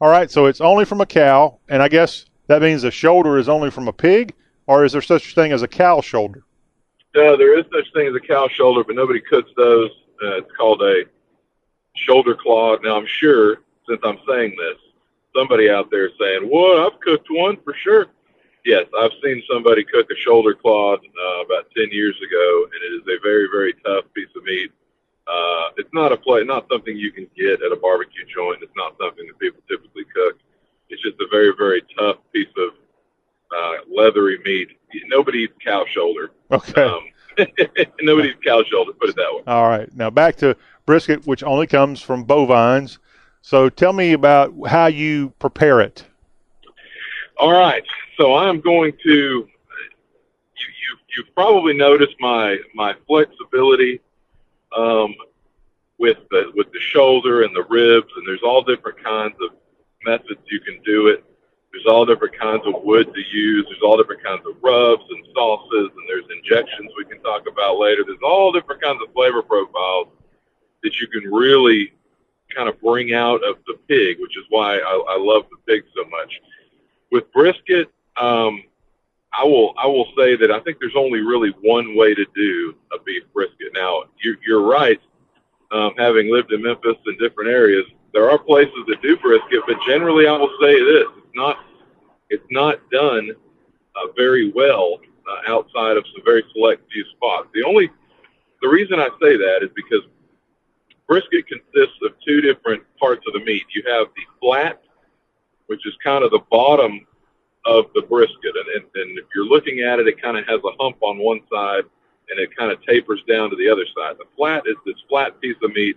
All right. So it's only from a cow, and I guess that means the shoulder is only from a pig, or is there such a thing as a cow shoulder? No, there is such thing as a cow shoulder, but nobody cooks those. Uh, it's called a shoulder clod. Now, I'm sure, since I'm saying this, somebody out there is saying, "What? I've cooked one for sure." Yes, I've seen somebody cook a shoulder clod uh, about ten years ago, and it is a very, very tough piece of meat. Uh, it's not a play, not something you can get at a barbecue joint. It's not something that people typically cook. It's just a very, very tough piece of uh, leathery meat. Nobody eats cow shoulder. Okay. Um, nobody eats cow shoulder. Put it that way. All right. Now back to brisket, which only comes from bovines. So tell me about how you prepare it. All right. So I'm going to. You, you, you've probably noticed my my flexibility um, with the with the shoulder and the ribs, and there's all different kinds of methods you can do it. There's all different kinds of wood to use. There's all different kinds of rubs and sauces, and there's injections we can talk about later. There's all different kinds of flavor profiles that you can really kind of bring out of the pig, which is why I, I love the pig so much. With brisket, um, I will I will say that I think there's only really one way to do a beef brisket. Now you're, you're right. Um, having lived in Memphis and different areas, there are places that do brisket, but generally I will say this: it's not it's not done uh, very well uh, outside of some very select few spots. The only the reason I say that is because brisket consists of two different parts of the meat. You have the flat, which is kind of the bottom of the brisket, and, and, and if you're looking at it, it kind of has a hump on one side, and it kind of tapers down to the other side. The flat is this flat piece of meat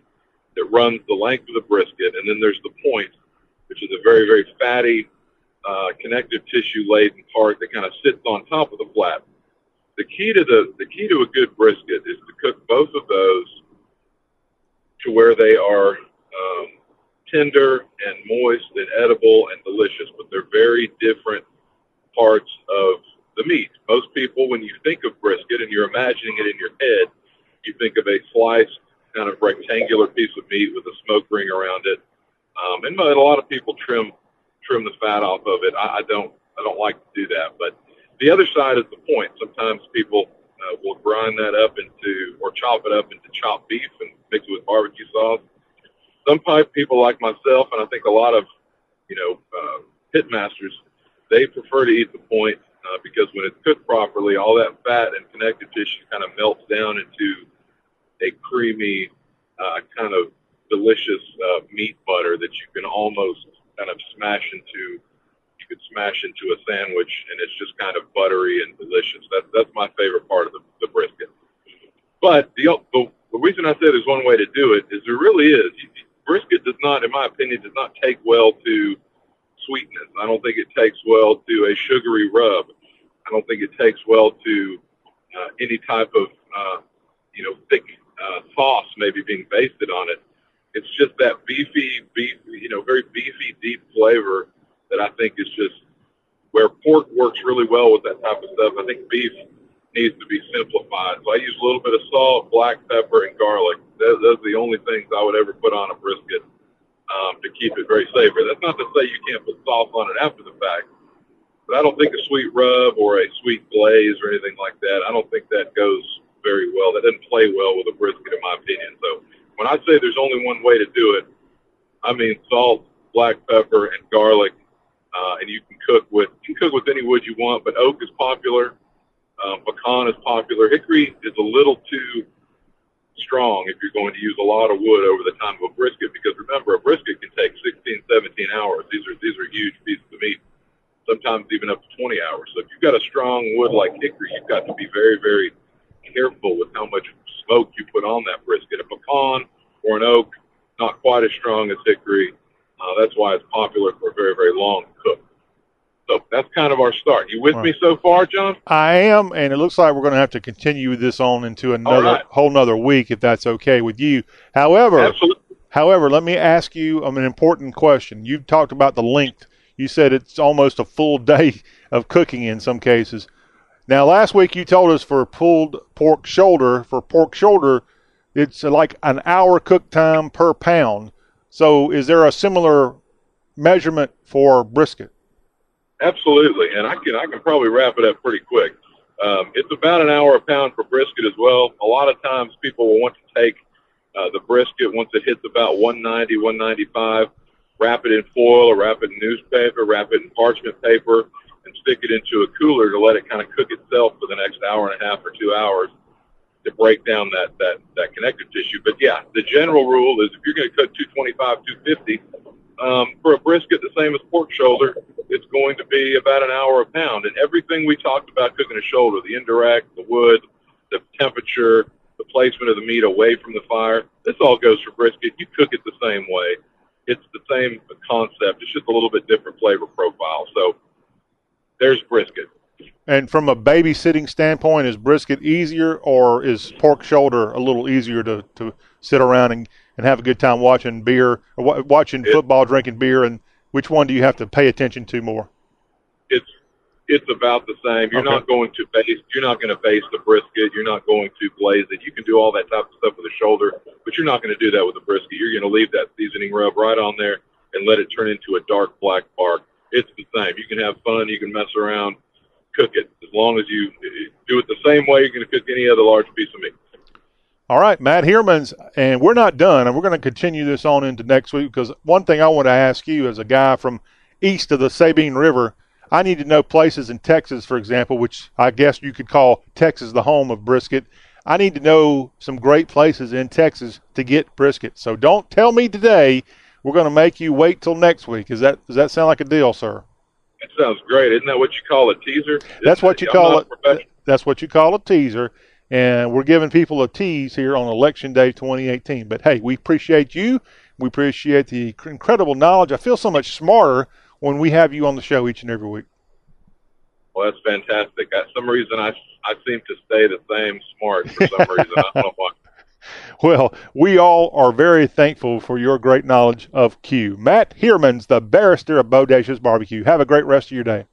that runs the length of the brisket, and then there's the point, which is a very very fatty, uh, connective tissue laden part that kind of sits on top of the flat. The key to the the key to a good brisket is to cook both of those to where they are um, tender and moist and edible and delicious, but they're very different parts of the meat. Most people, when you think of brisket and you're imagining it in your head, you think of a sliced kind of rectangular piece of meat with a smoke ring around it. Um, and a lot of people trim trim the fat off of it. I, I don't I don't like to do that, but the other side is the point. Sometimes people uh, will grind that up into or chop it up into chopped beef and mix it with barbecue sauce. Some people like myself, and I think a lot of you know uh, pit masters, they prefer to eat the point uh, because when it's cooked properly, all that fat and connective tissue kind of melts down into a creamy, uh, kind of delicious uh, meat butter that you can almost kind of smash into. You could smash into a sandwich, and it's just kind of buttery and delicious. That's that's my favorite part of the, the brisket. But the, the the reason I said there's one way to do it is there really is. Brisket does not, in my opinion, does not take well to sweetness. I don't think it takes well to a sugary rub. I don't think it takes well to uh, any type of, uh, you know, thick uh, sauce maybe being basted on it. It's just that beefy, beef, you know, very beefy, deep flavor that I think is just where pork works really well with that type of stuff. I think beef needs to be simplified. So I use a little bit of salt, black pepper, and garlic. Those, those are the only things I would ever put on a brisket um, to keep it very savory. That's not to say you can't put sauce on it after the fact, but I don't think a sweet rub or a sweet glaze or anything like that. I don't think that goes very well. That doesn't play well with a brisket, in my opinion. So when I say there's only one way to do it, I mean salt, black pepper, and garlic. Uh, and you can cook with you can cook with any wood you want, but oak is popular. Um, pecan is popular. Hickory is a little too strong if you're going to use a lot of wood over the time of a brisket because remember a brisket can take 16, 17 hours. These are these are huge pieces of meat, sometimes even up to 20 hours. So if you've got a strong wood like hickory, you've got to be very very careful with how much smoke you put on that brisket. A pecan or an oak, not quite as strong as hickory. Uh, that's why it's popular for a very very long cook. So that's kind of our start. You with me so far, John? I am, and it looks like we're going to have to continue this on into another right. whole another week if that's okay with you. However, Absolutely. however, let me ask you um, an important question. You talked about the length. You said it's almost a full day of cooking in some cases. Now, last week you told us for pulled pork shoulder, for pork shoulder, it's like an hour cook time per pound. So, is there a similar measurement for brisket? Absolutely, and I can I can probably wrap it up pretty quick. Um, it's about an hour a pound for brisket as well. A lot of times people will want to take uh, the brisket once it hits about 190, 195, wrap it in foil or wrap it in newspaper, wrap it in parchment paper, and stick it into a cooler to let it kind of cook itself for the next hour and a half or two hours to break down that that that connective tissue. But yeah, the general rule is if you're going to cook 225, 250 um, for a brisket, the same as pork shoulder, it's going to be about an hour a pound. And everything we talked about cooking a shoulder, the indirect, the wood, the temperature, the placement of the meat away from the fire, this all goes for brisket. You cook it the same way. It's the same concept. It's just a little bit different flavor profile. So there's brisket. And from a babysitting standpoint, is brisket easier or is pork shoulder a little easier to, to sit around and, and have a good time watching beer or wa- watching football, drinking beer? And which one do you have to pay attention to more? It's it's about the same. You're Okay. not going to base. You're not going to base the brisket. You're not going to glaze it. You can do all that type of stuff with a shoulder, but you're not going to do that with a brisket. You're going to leave that seasoning rub right on there and let it turn into a dark black bark. It's the same. You can have fun. You can mess around. Cook it as long as you do it the same way you're going to cook any other large piece of meat. All right, Matt Heermans, and we're not done, and we're going to continue this on into next week because one thing I want to ask you as a guy from east of the Sabine River, I need to know places in Texas, for example, which I guess you could call Texas the home of brisket. I need to know some great places in Texas to get brisket. So don't tell me today we're going to make you wait till next week. Is that does that sound like a deal, sir? It sounds great. Isn't that what you call a teaser? That's what you I'm call it. That's what you call a teaser. And we're giving people a tease here on Election Day 2018. But hey, we appreciate you. We appreciate the incredible knowledge. I feel so much smarter when we have you on the show each and every week. Well, that's fantastic. For some reason, I I seem to stay the same smart for some reason. I don't know why. Well, we all are very thankful for your great knowledge of Q. Matt Heermans, the barrister of Bodacious Barbecue. Have a great rest of your day.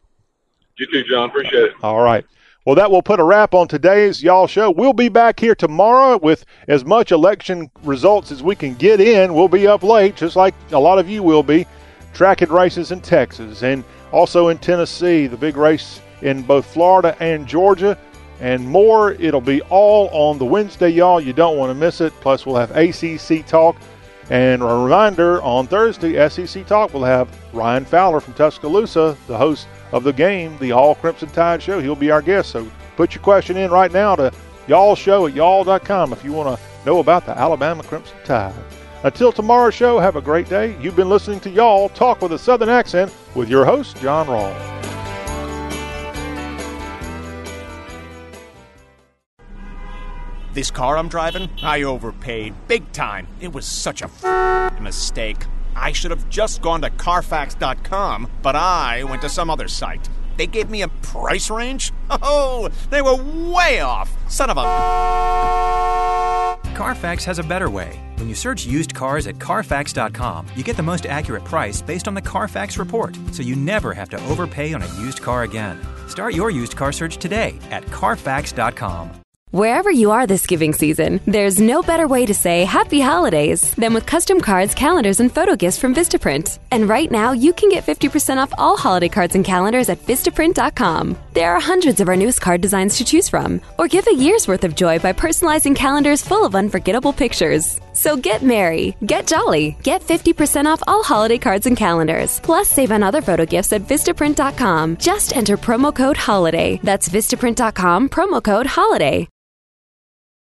You too, John. Appreciate it. All right. Well, that will put a wrap on today's Y'all Show. We'll be back here tomorrow with as much election results as we can get in. We'll be up late, just like a lot of you will be, tracking races in Texas and also in Tennessee, the big race in both Florida and Georgia, and more. It'll be all on the Wednesday, y'all. You don't want to miss it. Plus, we'll have ACC talk. And a reminder on Thursday, SEC Talk We'll have Ryan Fowler from Tuscaloosa, the host of the game, the All Crimson Tide Show. He'll be our guest. So put your question in right now to y'all show at y'all.com if you want to know about the Alabama Crimson Tide. Until tomorrow's show, have a great day. You've been listening to Y'all Talk with a Southern Accent with your host, John Rawl. This car I'm driving, I overpaid big time. It was such a f- mistake. I should have just gone to Carfax.com, but I went to some other site. They gave me a price range? Oh, they were way off. Son of a. Carfax has a better way. When you search used cars at Carfax.com, you get the most accurate price based on the Carfax report, so you never have to overpay on a used car again. Start your used car search today at Carfax.com. Wherever you are this giving season, there's no better way to say happy holidays than with custom cards, calendars, and photo gifts from Vistaprint. And right now, you can get 50% off all holiday cards and calendars at Vistaprint.com. There are hundreds of our newest card designs to choose from, or give a year's worth of joy by personalizing calendars full of unforgettable pictures. So get merry, get jolly, get 50% off all holiday cards and calendars. Plus, save on other photo gifts at Vistaprint.com. Just enter promo code HOLIDAY. That's Vistaprint.com, promo code HOLIDAY.